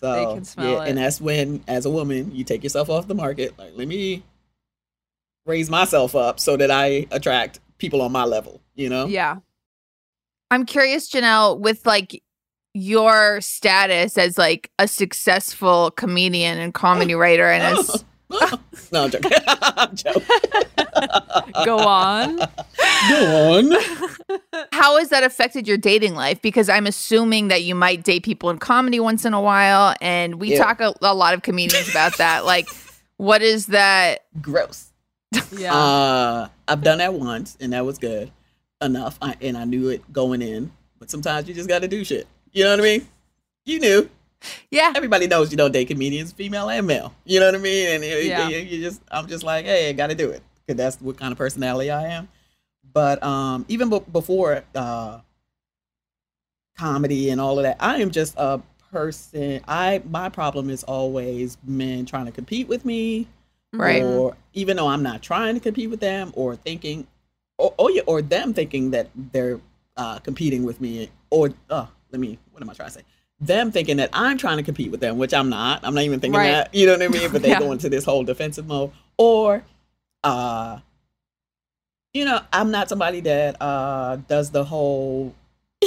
So They can smell yeah, it. and that's when, as a woman, you take yourself off the market. Like, let me raise myself up so that I attract people on my level. You know? Yeah. I'm curious, Janelle, with like your status as like a successful comedian and comedy writer and as no, I'm joking. I'm joking. Go on. Go on. how has that affected your dating life? Because I'm assuming that you might date people in comedy once in a while, and we Yeah. talk a, a lot of comedians about that. Like, what is that? Gross. Yeah. Uh, I've done that once, and that was good enough. I, and I knew it going in. But sometimes you just got to do shit. You know what I mean? You knew. Yeah, Everybody knows you don't date comedians, female and male. You know what I mean? And you, Yeah. you, you just, I'm just like, hey, I got to do it because that's what kind of personality I am. But um, even be- before uh, comedy and all of that, I am just a person. I my problem is always men trying to compete with me, right. or even though I'm not trying to compete with them, or thinking, or or, yeah, or them thinking that they're uh, competing with me, or uh, let me, what am I trying to say? Them thinking that I'm trying to compete with them, which I'm not. I'm not even thinking Right. that. You know what I mean? But they Yeah. go into this whole defensive mode, or, uh, you know, I'm not somebody that uh does the whole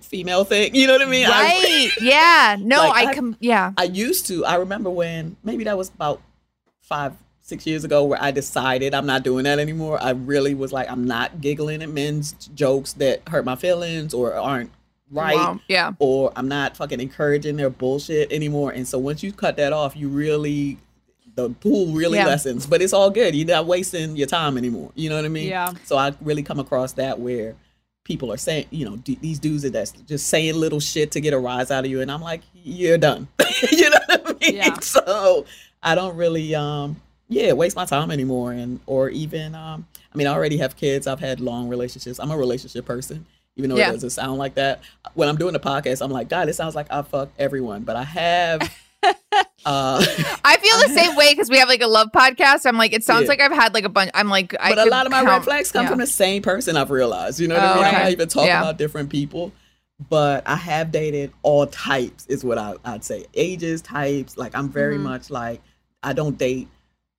female thing. You know what I mean? I- Right. yeah. No, Like, I I- com- yeah. I used to. I remember when maybe that was about five, six years ago where I decided I'm not doing that anymore. I really was like, I'm not giggling at men's jokes that hurt my feelings or aren't right. Wow. Yeah. Or I'm not fucking encouraging their bullshit anymore. And so once you cut that off, you really the pool really Yeah. lessens. But it's all good. You're not wasting your time anymore. You know what I mean? Yeah. So I really come across that where people are saying, you know, d- these dudes are that's just saying little shit to get a rise out of you, and I'm like, you're done. you know what I mean? Yeah. So I don't really, um, yeah, waste my time anymore, and or even, um, I mean, I already have kids. I've had long relationships. I'm a relationship person. Even though Yeah. it doesn't sound like that, when I'm doing the podcast, I'm like, God, it sounds like I fuck everyone, but I have. uh, I feel the same way because we have like a love podcast. I'm like, it sounds Yeah. like I've had like a bunch. I'm like, I but a lot of my red flags come yeah. from the same person I've realized. You know what I Oh, mean? I'm not even talking about different people. But I have dated all types, is what I, I'd say. Ages, types. Like I'm very Mm-hmm. much like I don't date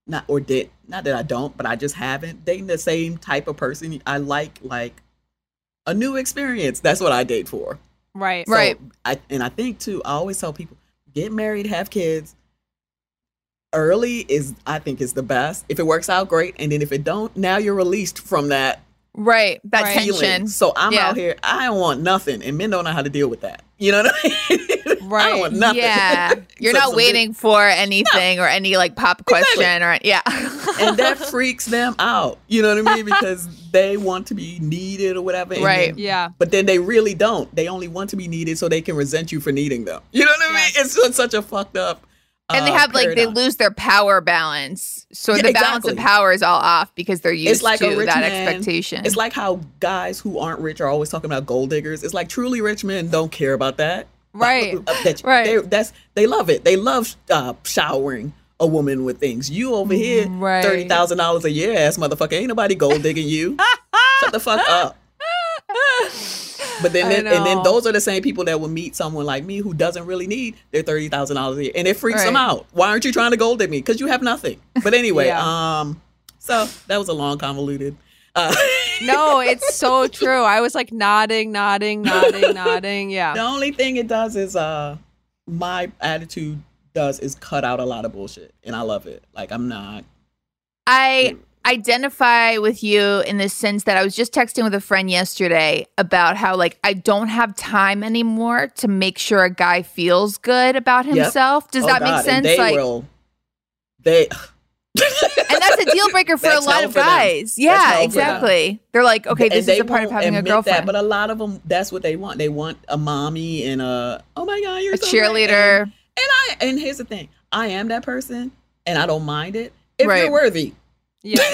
not or did not that I don't, but I just haven't dating the same type of person. I like like a new experience. That's what I date for. Right. So, Right. I, and I think too, I always tell people, get married, have kids. Early is I think is the best. If it works out, great. And then if it don't, now you're released from that Right. That Right. tension. feeling. So I'm Yeah. out here, I don't want nothing. And men don't know how to deal with that. You know what I mean? I Right. don't want nothing. Yeah. You're So not some waiting for anything or any like pop question or yeah. and that freaks them out. You know what I mean? Because they want to be needed or whatever. Right. then- Yeah. But then they really don't. They only want to be needed so they can resent you for needing them. You know what I mean? It's such a fucked up. And they uh, have like they lose their power balance. So Yeah, the balance of power is all off because they're used It's like to that man. expectation. It's like how guys who aren't rich are always talking about gold diggers. It's like truly rich men don't care about that. Right. That- Right. They, that's they love it. They love uh, showering a woman with things. You over here, Right. thirty thousand dollars a year, ass motherfucker. Ain't nobody gold digging you. Shut the fuck up. But then, then and then those are the same people that will meet someone like me who doesn't really need their thirty thousand dollars a year, and it freaks them out. Why aren't you trying to gold at me? Because you have nothing. But anyway, Yeah. um, so that was a long convoluted. Uh, No, it's so true. I was like nodding, nodding, nodding, nodding. Yeah. The only thing it does is uh, my attitude does is cut out a lot of bullshit, and I love it. Like I'm not. I identify with you in the sense that I was just texting with a friend yesterday about how like I don't have time anymore to make sure a guy feels good about Yep. himself. Does Oh, that God, make and sense? They like will. They. and that's a deal breaker for a lot of guys. Yeah, hell for them. exactly. They're like, okay, this is a part of having a girlfriend. That, but a lot of them, that's what they want. They want a mommy and a oh my god, you're a so cheerleader. And, and I and here's the thing, I am that person, and I don't mind it if Right. you're worthy. Yeah.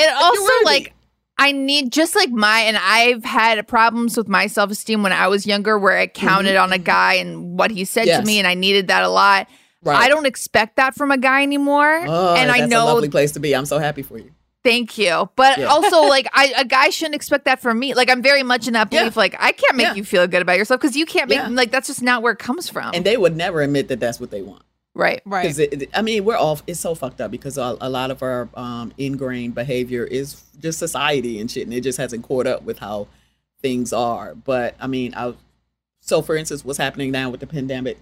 It also like I need just like my and I've had problems with my self esteem when I was younger, where I counted on a guy and what he said Mm-hmm. Yes. to me, and I needed that a lot. Right. I don't expect that from a guy anymore, Oh, and I know a lovely place to be. I'm so happy for you. Thank you. But Yeah. also, like, I a guy shouldn't expect that from me. Like, I'm very much in that Yeah. belief. Like, I can't make Yeah. you feel good about yourself because you can't make Yeah. like that's just not where it comes from. And they would never admit that that's what they want. Right. Right. Because it, I mean, we're all it's so fucked up because a, a lot of our um, ingrained behavior is just society and shit, and it just hasn't caught up with how things are. But I mean, I so for instance, what's happening now with the pandemic,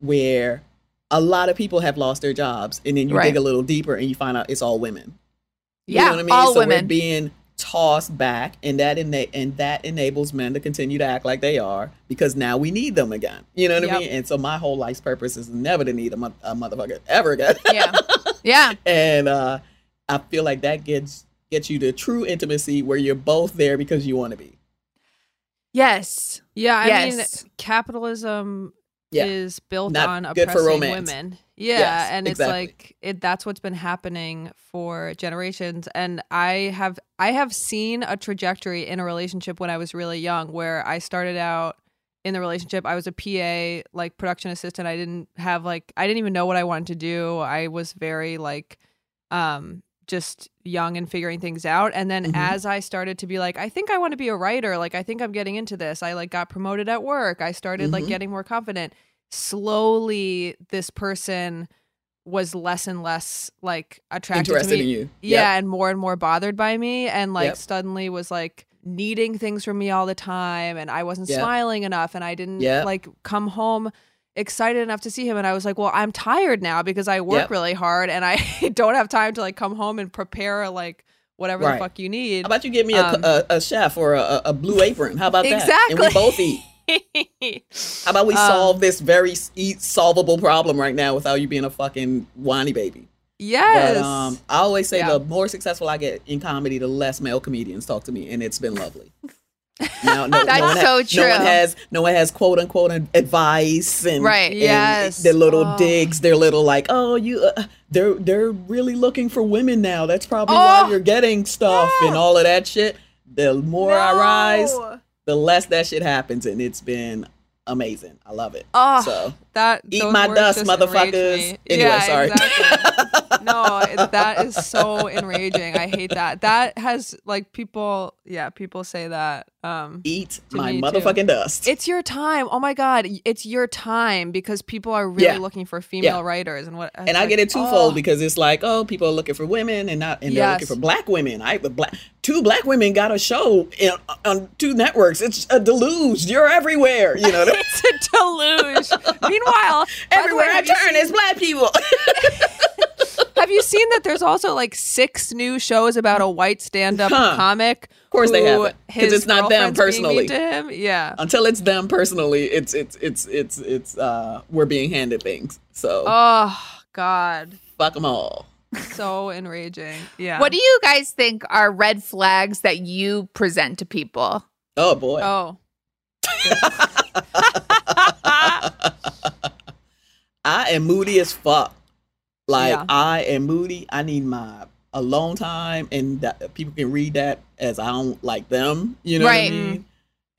where a lot of people have lost their jobs, and then you Right. dig a little deeper and you find out it's all women. You Yeah, know what I mean? all so we're women. being tossed back, and that ena- and that enables men to continue to act like they are because now we need them again. You know what Yep. I mean? And so my whole life's purpose is never to need a, mo- a motherfucker ever again. Yeah. Yeah. and uh, I feel like that gets gets you to true intimacy where you're both there because you want to be. Yes. Yeah, I Yes. mean, capitalism Yeah. is built Not on good for oppressing romance. women. Yeah, Yes, and it's exactly. like it that's what's been happening for generations and I have I have seen a trajectory in a relationship when I was really young where I started out in the relationship I was a PA like production assistant I didn't have like I didn't even know what I wanted to do I was very like um just young and figuring things out and then Mhm. as I started to be like I think I want to be a writer like I think I'm getting into this I like got promoted at work I started like Mhm. getting more confident slowly this person was less and less like attracted Interested to me in you. yeah and more and more bothered by me and like Yep. suddenly was like needing things from me all the time and I wasn't Yep. smiling enough and I didn't Yep. like come home excited enough to see him and I was like, "Well, I'm tired now because I work Yep. really hard and I don't have time to like come home and prepare like whatever Right. the fuck you need." How about you give me a, Um, a, a chef or a, a blue apron? How about that? And Exactly. we both eat. How about we Um, solve this very e- solvable problem right now without you being a fucking whiny baby? yes. But um, I always say Yeah. the more successful I get in comedy, the less male comedians talk to me, and it's been lovely. Now, no, That's no so No one true. has no one has quote unquote advice and Right. and Yes. their little Oh. digs, their little like, oh, you, uh, they're they're really looking for women now. That's probably Oh. why you're getting stuff and all of that shit. The more I rise, No. The less that shit happens, and it's been amazing. I love it. Oh, so that eat my dust, motherfuckers. Anyway, yeah, sorry. Exactly. no, that is so enraging. I hate that. That has like people. Yeah, people say that. Um, eat my me, too. motherfucking dust. it's your time. Oh my god, it's your time because people are really Yeah. looking for female Yeah. writers and what. and it's I get it twofold oh. because it's like, oh, people are looking for women and not, and they're looking for black women. I the black two black women got a show in, on two networks. It's a deluge. You're everywhere. You know, it's a deluge. Meanwhile, everywhere way, I turn, seen- it's black people. Have you seen that there's also like six new shows about a white stand-up Huh. comic? Of course they haven't, 'cause his it's not them girlfriend's being mean personally. To him, yeah. Until it's them personally, it's it's it's it's it's uh we're being handed things. So Oh God, fuck them all. so enraging. Yeah. What do you guys think are red flags that you present to people? Oh boy. Oh. I am moody as fuck. Like Yeah. I am moody. I need my alone time, and that, people can read that as I don't like them. You know Right. what I mean?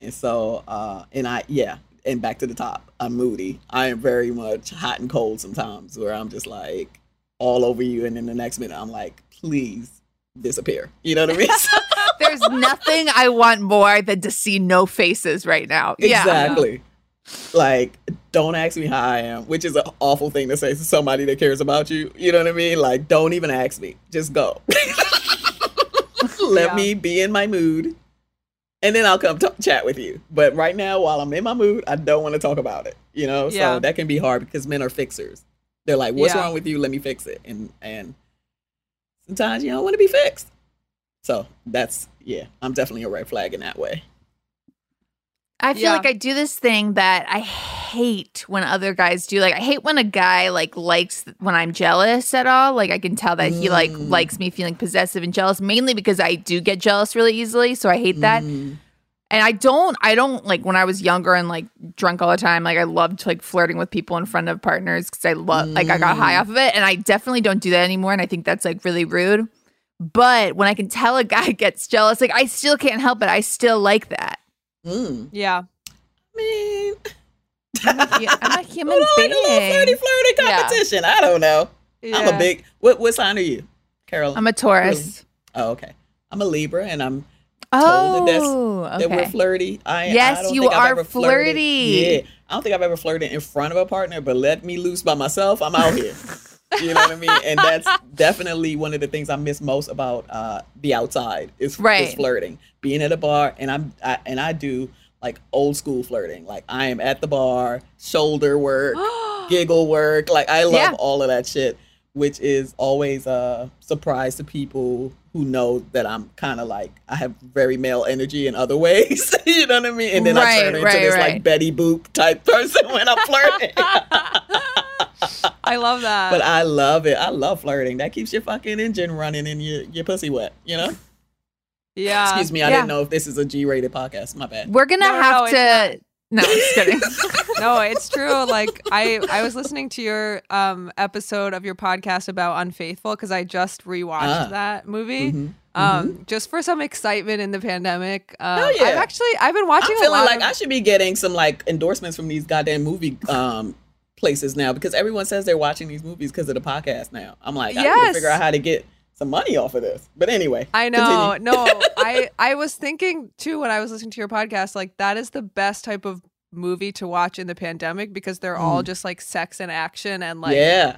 And so, uh, and I yeah, and back to the top. I'm moody. I am very much hot and cold sometimes, where I'm just like all over you, and then the next minute I'm like, please disappear. You know what I mean? There's nothing I want more than to see no faces right now. Yeah. Exactly. Like, don't ask me how I am, which is an awful thing to say to somebody that cares about you. You know what I mean? Like, don't even ask me. Just go. Let Yeah. me be in my mood, and then I'll come t- chat with you. But right now, while I'm in my mood, I don't want to talk about it. You know, Yeah. so that can be hard because men are fixers. They're like, "What's Yeah. wrong with you? Let me fix it." And and sometimes you don't want to be fixed. So that's yeah, I'm definitely a red flag in that way. I feel Yeah. like I do this thing that I hate when other guys do. Like I hate when a guy like likes when I'm jealous at all. Like I can tell that he like Mm. likes me feeling possessive and jealous mainly because I do get jealous really easily, so I hate that. Mm. And I don't I don't like when I was younger and like drunk all the time, like I loved like flirting with people in front of partners cuz I love like I got high Mm. off of it and I definitely don't do that anymore and I think that's like really rude. But when I can tell a guy gets jealous, like I still can't help it. I still like that. Mm. Yeah. I mean, I'm a, hu- I'm a human being. like a little flirty, flirty Yeah. competition. I don't know. I'm a big. What what sign are you, Carol? I'm a Taurus. Oh, okay. I'm a Libra, and I'm told that that's- Oh, that we're flirty. I, Yes, I don't you think I've are ever flirty. Yeah, I don't think I've ever flirted in front of a partner, but let me loose by myself. I'm out here. you know what I mean? And that's definitely one of the things I miss most about uh, the outside is, is flirting. Being at a bar, and I'm I, and I do like old school flirting. Like I am at the bar, shoulder work, giggle work. Like I love Yeah. all of that shit, which is always a surprise to people who know that I'm kind of like I have very male energy in other ways. you know what I mean? And then I turn into right, this right. like Betty Boop type person when I'm flirting. I love that. but I love it. I love flirting. That keeps your fucking engine running and your your pussy wet. You know? yeah. Excuse me. I Yeah. didn't know if this is a G-rated podcast. My bad. We're gonna No, no, have no, to. No, I'm just kidding. no, it's true. Like I, I was listening to your um episode of your podcast about Unfaithful because I just rewatched Ah. that movie. Mhm. Um, just for some excitement in the pandemic. Um, Hell yeah. I've actually I've been watching I'm a feeling lot like of, I should be getting some like endorsements from these goddamn movie um places now because everyone says they're watching these movies because of the podcast now. I'm like, I need to figure out how to get some money off of this. But anyway, I know. no, I I was thinking too when I was listening to your podcast, like that is the best type of movie to watch in the pandemic because they're all hmm. just like sex and action and like yeah,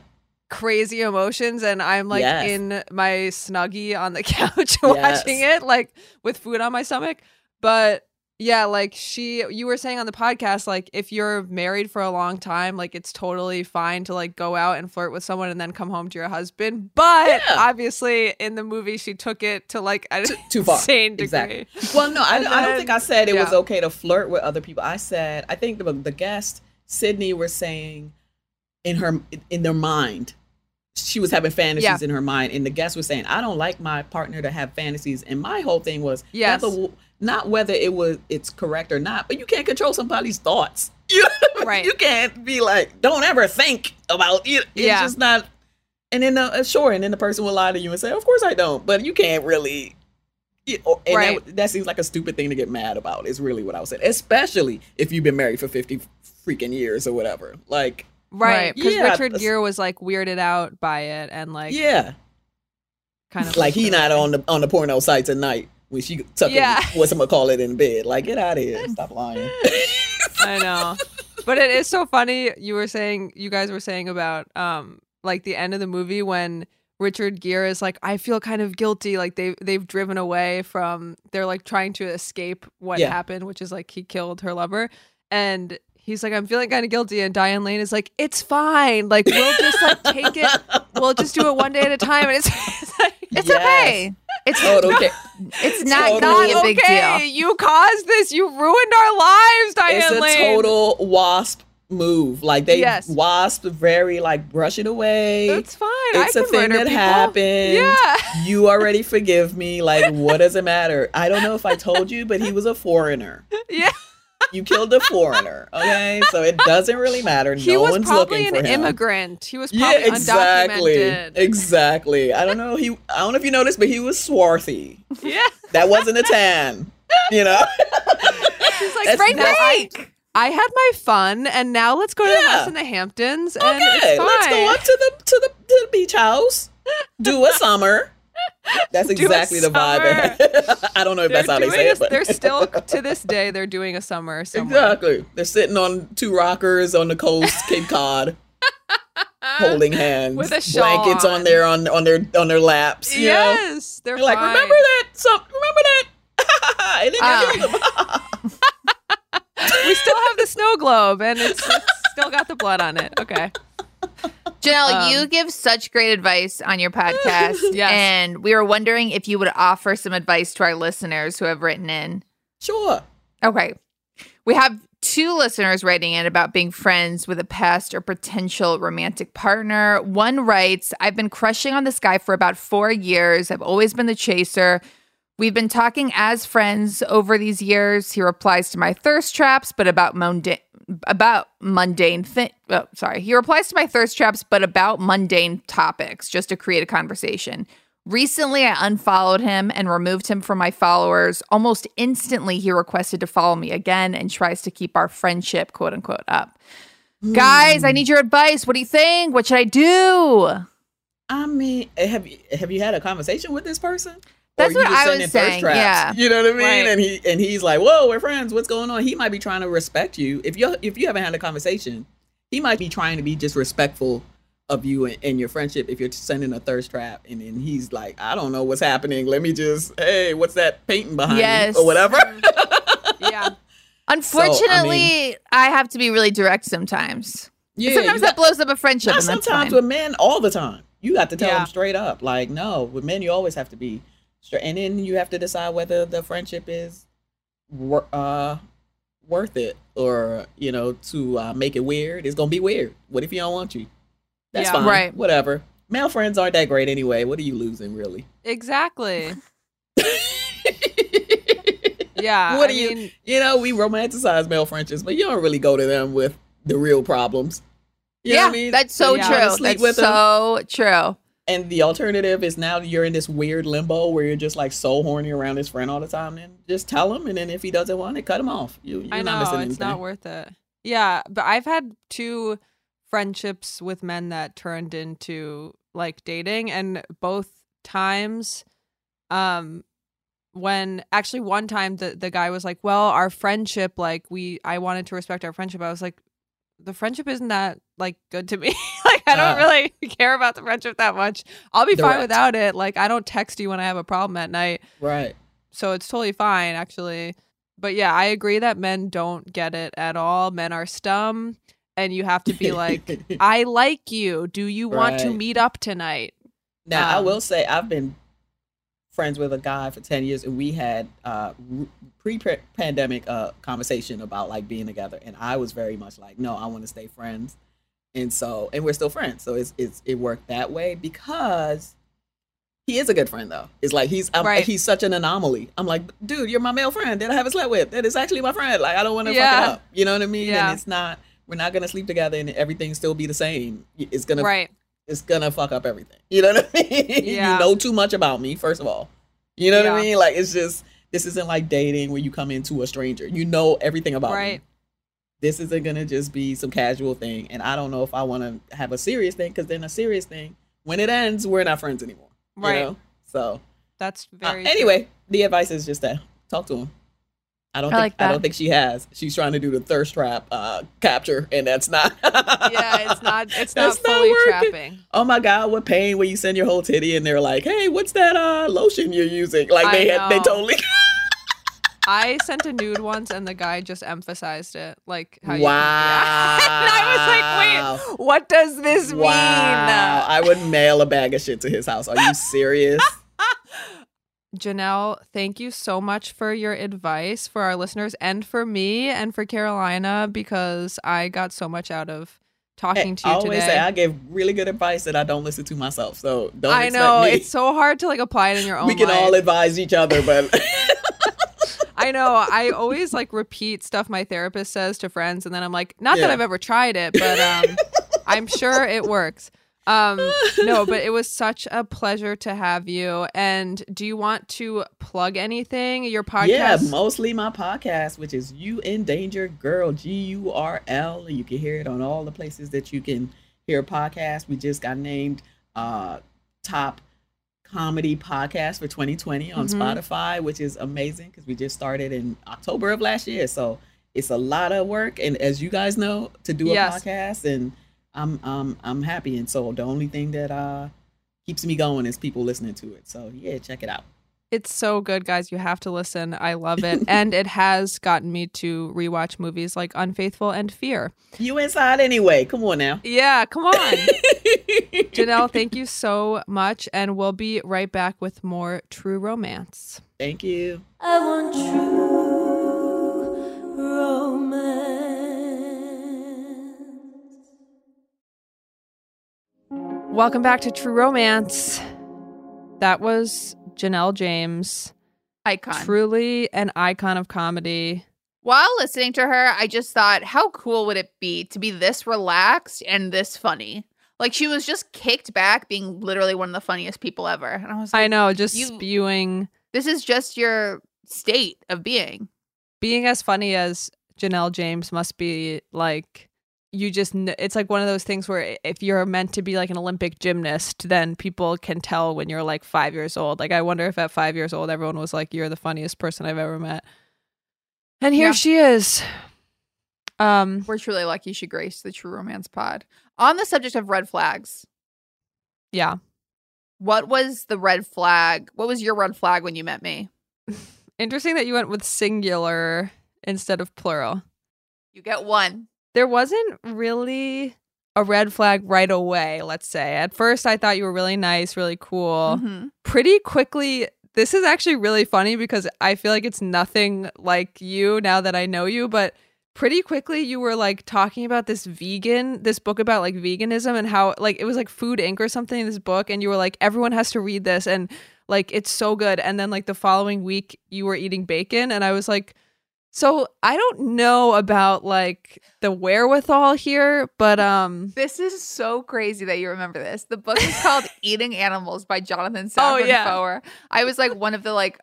crazy emotions and I'm like Yes. in my snuggie on the couch watching it like with food on my stomach. But yeah, like she you were saying on the podcast like if you're married for a long time like it's totally fine to like go out and flirt with someone and then come home to your husband. But Yeah. obviously in the movie she took it to like an too far. insane degree. Exactly. Well, no, I, And I don't think I said it was okay to flirt with other people. I said I think the the guest Sydney was saying in her in their mind she was having fantasies Yeah. in her mind, and the guest was saying I don't like my partner to have fantasies. And my whole thing was Yes. Not whether it was it's correct or not, but you can't control somebody's thoughts. You Right. You can't be like don't ever think about it. It's Yeah. just not. And then uh, sure, and then the person will lie to you and say, "Of course I don't," but you can't really yeah, or- and Right. that, that seems like a stupid thing to get mad about. Is really what I was saying, especially if you've been married for fifty freaking years or whatever. Like, Right. Because Yeah, Richard that's- Gere was like weirded out by it and like yeah, kind of like he not on the on the porno sites at night when she tucking Yeah. what's I'm gonna call it in bed. Like, get out of here, stop lying. I know. But it is so funny you were saying you guys were saying about um like the end of the movie when Richard Gere is like I feel kind of guilty like they they've driven away from they're like trying to escape what Yeah. happened which is like he killed her lover and he's like I'm feeling kind of guilty and Diane Lane is like it's fine like we'll just like take it we'll just do it one day at a time and it's, it's like It's Yes. okay. It's Total ca- it's not Totally. gonna be a big okay. deal. You caused this. You ruined our lives, Diane it's a Lane. total wasp move. Like they Yes. wasp very like brush it away. It's fine. It's I a can thing that people. happened. Yeah. You already forgive me. Like, what does it matter? I don't know if I told you, but he was a foreigner. Yeah. You killed a foreigner. Okay. So it doesn't really matter. He no one's looking for him. He was probably an immigrant. He was Yeah, exactly. undocumented. Exactly. I don't know. He I don't know if you noticed, but he was swarthy. Yeah. That wasn't a tan. You know? He's like, That's right now, I, break. I had my fun, and now let's go to the house in the Hamptons, and Okay, let's go up to the to the to the beach house. Do a summer. That's exactly the vibe. I don't know if They're that's how they say a- it, but they're still to this day they're doing a summer somewhere. exactly. They're sitting on two rockers on the coast, Cape Cod, holding hands, With a shawl blankets on. on. their on on their on their laps. You know? Yes, they're They're like, remember that? Some remember that? and then you ah. we still have the snow globe, and it's, it's still got the blood on it. Okay. Janelle, Um, you give such great advice on your podcast. Yes. And we were wondering if you would offer some advice to our listeners who have written in. Sure. Okay. We have two listeners writing in about being friends with a past or potential romantic partner. One writes, I've been crushing on this guy for about four years. I've always been the chaser. We've been talking as friends over these years. He replies to my thirst traps, but about mundane about mundane thing. Oh, sorry. He replies to my thirst traps, but about mundane topics, just to create a conversation. Recently, I unfollowed him and removed him from my followers. Almost instantly, he requested to follow me again and tries to keep our friendship, quote unquote, up. Guys, I hmm. need your advice. What do you think? What should I do? I mean, have you have you had a conversation with this person? That's what I was saying, traps? yeah. you know what I mean. Right. And he and he's like, "Whoa, we're friends. What's going on?" He might be trying to respect you. If you if you haven't had a conversation, he might be trying to be just respectful of you and, and your friendship. If you're sending a thirst trap, and then he's like, "I don't know what's happening. Let me just, hey, what's that painting behind Yes. you or whatever." Yeah. Unfortunately, I, have to be really direct sometimes. yeah, sometimes you that blows up a friendship. Not sometimes with men, all the time. You got to tell Yeah. them straight up. Like, no, with men, you always have to be. And then you have to decide whether the friendship is uh, worth it or, you know, to uh, make it weird. It's going to be weird. What if you don't want you? That's Yeah. fine. Right. Whatever. Male friends aren't that great anyway. What are you losing, really? Exactly. Yeah. what I do you, mean, you know, we romanticize male friendships, but you don't really go to them with the real problems. You know yeah, what I mean? that's so Yeah. True. That's with them? so true. And the alternative is now you're in this weird limbo where you're just like so horny around his friend all the time. Then just tell him, and then if he doesn't want it, cut him off. You, you're I not know missing it's anything. not worth it. Yeah, but I've had two friendships with men that turned into like dating, and both times, um, when actually one time the the guy was like, "Well, our friendship, like we, I wanted to respect our friendship." I was like, "The friendship isn't that like good to me. like I don't Uh. really care about the friendship that much. I'll be fine without it. Like I don't text you when I have a problem at night." right. so it's totally fine actually but yeah i agree that men don't get it at all men are stum and you have to be like i like you do you want to meet up tonight now I um, will say I've been friends with a guy for ten years, and we had uh, pre pandemic uh, conversation about like being together, and I was very much like, no, I want to stay friends, and so and we're still friends, so it's it's it worked that way because. He is a good friend though. It's like he's Right. he's such an anomaly. I'm like, dude, you're my male friend that I haven't slept with. That is actually my friend. Like I don't want to fuck it up. You know what I mean? Yeah. And it's not. We're not gonna sleep together and everything still be the same. It's gonna right it's gonna fuck up everything. You know what I mean? Yeah. you know too much about me, first of all. You know what I mean? Like it's just this isn't like dating where you come into a stranger. You know everything about right me. This isn't gonna just be some casual thing. And I don't know if I wanna have a serious thing, because then a serious thing, when it ends, we're not friends anymore. you Right. know? So that's uh, very true. anyway, the advice is just that talk to him. I don't I think like I don't think she has. She's trying to do the thirst trap uh capture and that's not yeah it's not it's not not fully working. trapping oh my god, what pain when you send your whole titty and they're like, hey, what's that uh lotion you're using? Like they had they totally i sent a nude once and the guy just emphasized it like how you Wow. and i was like wait what does this Wow. mean I would mail a bag of shit to his house. Are you serious? Janelle, thank you so much for your advice for our listeners and for me and for Carolina because I got so much out of talking to you I always today. say I give really good advice that I don't listen to myself. So don't I know me. it's so hard to like apply it in your own we can life. all advise each other, but I know. I always like repeat stuff my therapist says to friends, and then I'm like, not that I've ever tried it, but um, I'm sure it works. Um, no, but it was such a pleasure to have you. And do you want to plug anything? Your podcast? Yeah, mostly my podcast, which is You Endangered Gurl, G U R L. You can hear it on all the places that you can hear a podcast. We just got named uh, top comedy podcast for 2020 on Mhm. Spotify, which is amazing because we just started in October of last year. So it's a lot of work, and as you guys know, to do a Yes. podcast, and I'm um I'm happy. And so the only thing that uh keeps me going is people listening to it. So yeah, check it out. It's so good, guys. You have to listen. I love it. and it has gotten me to rewatch movies like Unfaithful and Fear. You inside anyway. Come on now. Yeah, come on. Janelle, thank you so much. And we'll be right back with more true romance. Thank you. I want true Welcome back to True Romance. That was Janelle James, Icon. truly an icon of comedy. While listening to her, I just thought, how cool would it be to be this relaxed and this funny? Like she was just kicked back, being literally one of the funniest people ever. And I was like, I know, just you- spewing, this is just your state of being. being as funny as Janelle James must be like. You just it's like one of those things where if you're meant to be like an Olympic gymnast, then people can tell when you're like five years old. Like, I wonder if at five years old, everyone was like, You're the funniest person I've ever met. And here Yeah. she is. Um, We're truly lucky she graced the True Romance Pod. On the subject of red flags, yeah. what was the red flag? What was your red flag when you met me? Interesting that you went with singular instead of plural. You get one. There wasn't really a red flag right away, let's say. At first, I thought you were really nice, really cool. Mhm. Pretty quickly, this is actually really funny because I feel like it's nothing like you now that I know you, but pretty quickly you were like talking about this vegan, this book about like veganism and how like it was like Food Inc. or something in this book, and you were like, everyone has to read this and like it's so good. And then like the following week you were eating bacon, and I was like, so I don't know about like the wherewithal here, but um This is so crazy that you remember this. The book is called Eating Animals by Jonathan Oh, Safran yeah. Foer. I was like one of the like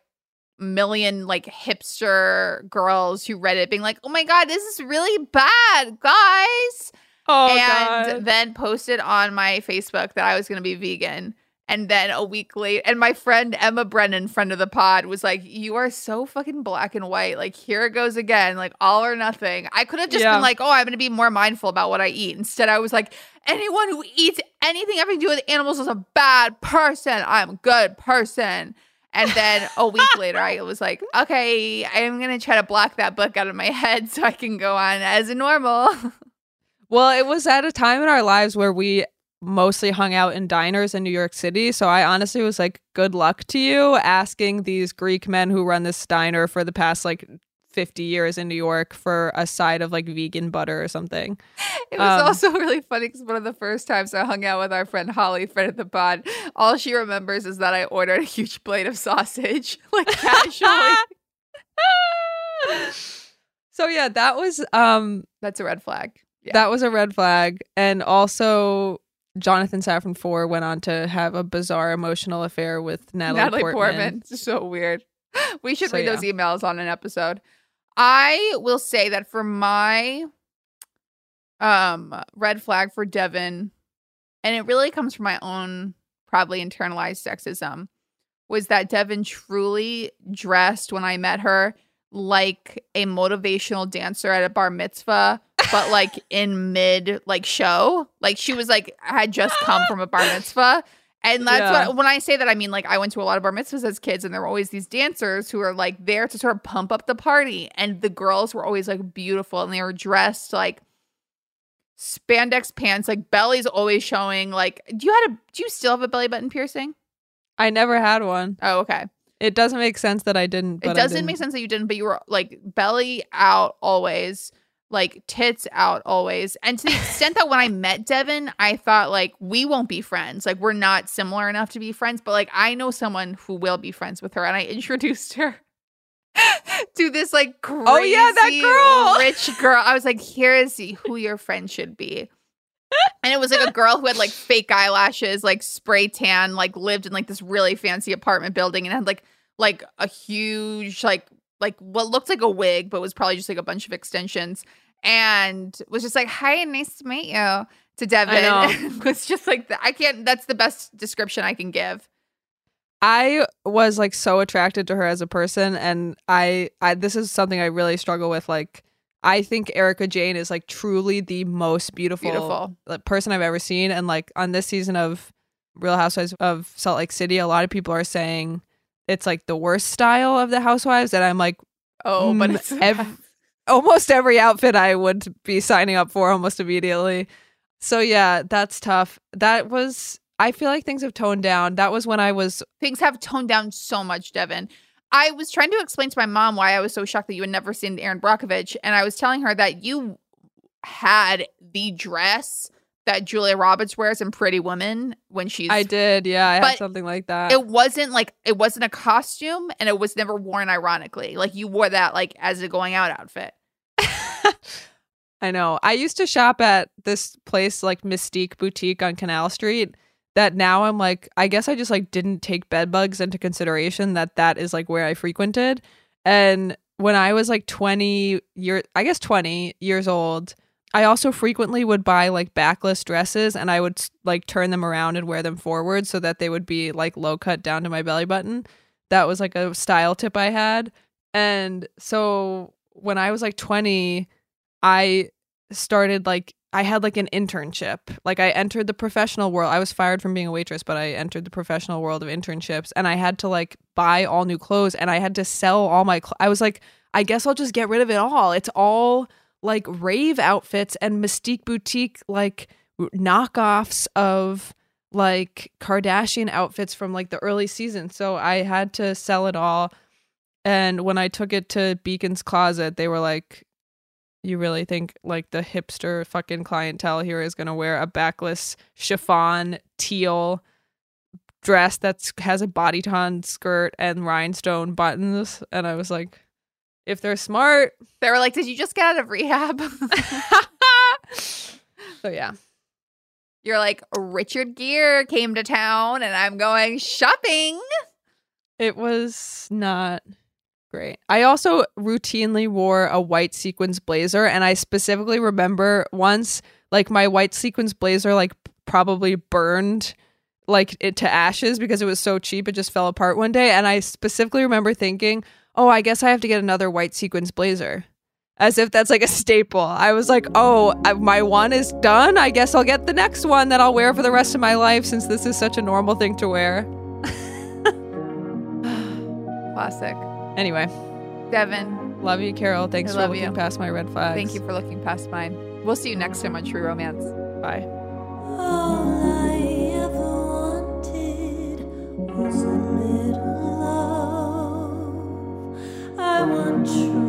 million like hipster girls who read it being like, "Oh my god, this is really bad, guys." oh and then posted on my Facebook that I was going to be vegan. And then a week later, and my friend Emma Brennan, friend of the pod, was like, You are so fucking black and white. Like, here it goes again, like all or nothing. I could have just Yeah. been like, Oh, I'm to be more mindful about what I eat. Instead, I was like, Anyone who eats anything having to do with animals is a bad person. I'm a good person. And then a week later, I was like, Okay, I'm going to try to block that book out of my head so I can go on as a normal. Well, it was at a time in our lives where we mostly hung out in diners in New York City. So I honestly was like, good luck to you asking these Greek men who run this diner for the past like 50 years in New York for a side of like vegan butter or something. It was Um, also really funny because one of the first times I hung out with our friend Holly, friend of the pod, all she remembers is that I ordered a huge plate of sausage, like casually. so yeah, that was um That's a red flag. Yeah. that was a red flag. And also Jonathan Safran Foer went on to have a bizarre emotional affair with Natalie, Natalie Portman. Portman. It's so weird. We should So, read those emails on an episode. I will say that for my um red flag for Devin, and it really comes from my own probably internalized sexism, was that Devin truly dressed when I met her like a motivational dancer at a bar mitzvah, but like in mid like show. Like she was like had just come from a bar mitzvah. And that's Yeah. what when I say that I mean like I went to a lot of bar mitzvahs as kids and there were always these dancers who are like there to sort of pump up the party and the girls were always like beautiful and they were dressed like spandex pants like belly's always showing like do you had a do you still have a belly button piercing? I never had one. Oh okay. It doesn't make sense that I didn't. But it doesn't make sense that you didn't, but you were like belly out always, like tits out always. And to the extent that when I met Devin, I thought like we won't be friends. Like we're not similar enough to be friends, but like I know someone who will be friends with her. And I introduced her to this like crazy Oh, yeah, that girl. rich girl. I was like, here's who your friend should be. And it was like a girl who had like fake eyelashes, like spray tan, like lived in like this really fancy apartment building and had like like a huge like like what looked like a wig, but was probably just like a bunch of extensions. And was just like, "Hi, nice to meet you." To Devin. Was just like, the, I can't. That's the best description I can give. I was like so attracted to her as a person, and I, I this is something I really struggle with. Like, I think Erika Jayne is like truly the most beautiful, Beautiful. like, person I've ever seen, and like on this season of Real Housewives of Salt Lake City, a lot of people are saying it's like the worst style of the Housewives, and I'm like, Oh, but Mm, it's ev- almost every outfit I would be signing up for almost immediately. So yeah, that's tough. That was I feel like things have toned down. That was when I was things have toned down so much, Devin. I was trying to explain to my mom why I was so shocked that you had never seen Erin Brockovich, and I was telling her that you had the dress that Julia Roberts wears in Pretty Woman when she's. I did, yeah, I had something like that. It wasn't like it wasn't a costume, and it was never worn ironically. Like you wore that like as a going out outfit. I know. I used to shop at this place like Mystique Boutique on Canal Street. That now I'm like, I guess I just like didn't take bed bugs into consideration that that is like where I frequented. And when I was like 20 year, I guess 20 years old, I also frequently would buy like backless dresses and I would like turn them around and wear them forward so that they would be like low cut down to my belly button. That was like a style tip I had. And so when I was like 20, I started like I had like an internship. Like I entered the professional world. I was fired from being a waitress, but I entered the professional world of internships and I had to like buy all new clothes and I had to sell all my cl- I was like I guess I'll just get rid of it all. It's all like rave outfits and Mystique boutique like knockoffs of like Kardashian outfits from like the early season. So I had to sell it all. And when I took it to Beacon's closet, they were like, You really think like the hipster fucking clientele here is gonna wear a backless chiffon teal dress that has a bodycon skirt and rhinestone buttons? And I was like, if they're smart. They were like, "Did you just get out of rehab?" so yeah. You're like, Richard Gere came to town and I'm going shopping. It was not great. I also routinely wore a white sequins blazer and I specifically remember once like my white sequins blazer like probably burned like it to ashes because it was so cheap it just fell apart one day and I specifically remember thinking, "Oh, I guess I have to get another white sequins blazer." As if that's like a staple. I was like, "Oh, my one is done. I guess I'll get the next one that I'll wear for the rest of my life since this is such a normal thing to wear." Classic. Anyway, Devin, love you, Carol. Thanks I for love looking you. past my red flags. thank you for looking past mine. We'll see you next time on True Romance. Bye. All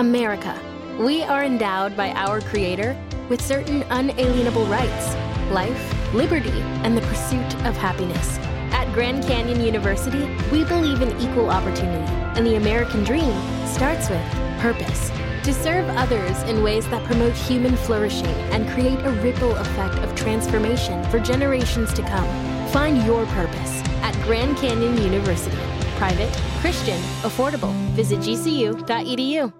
America. We are endowed by our Creator with certain unalienable rights life, liberty, and the pursuit of happiness. At Grand Canyon University, we believe in equal opportunity, and the American dream starts with purpose. To serve others in ways that promote human flourishing and create a ripple effect of transformation for generations to come. Find your purpose at Grand Canyon University. Private, Christian, affordable. Visit gcu.edu.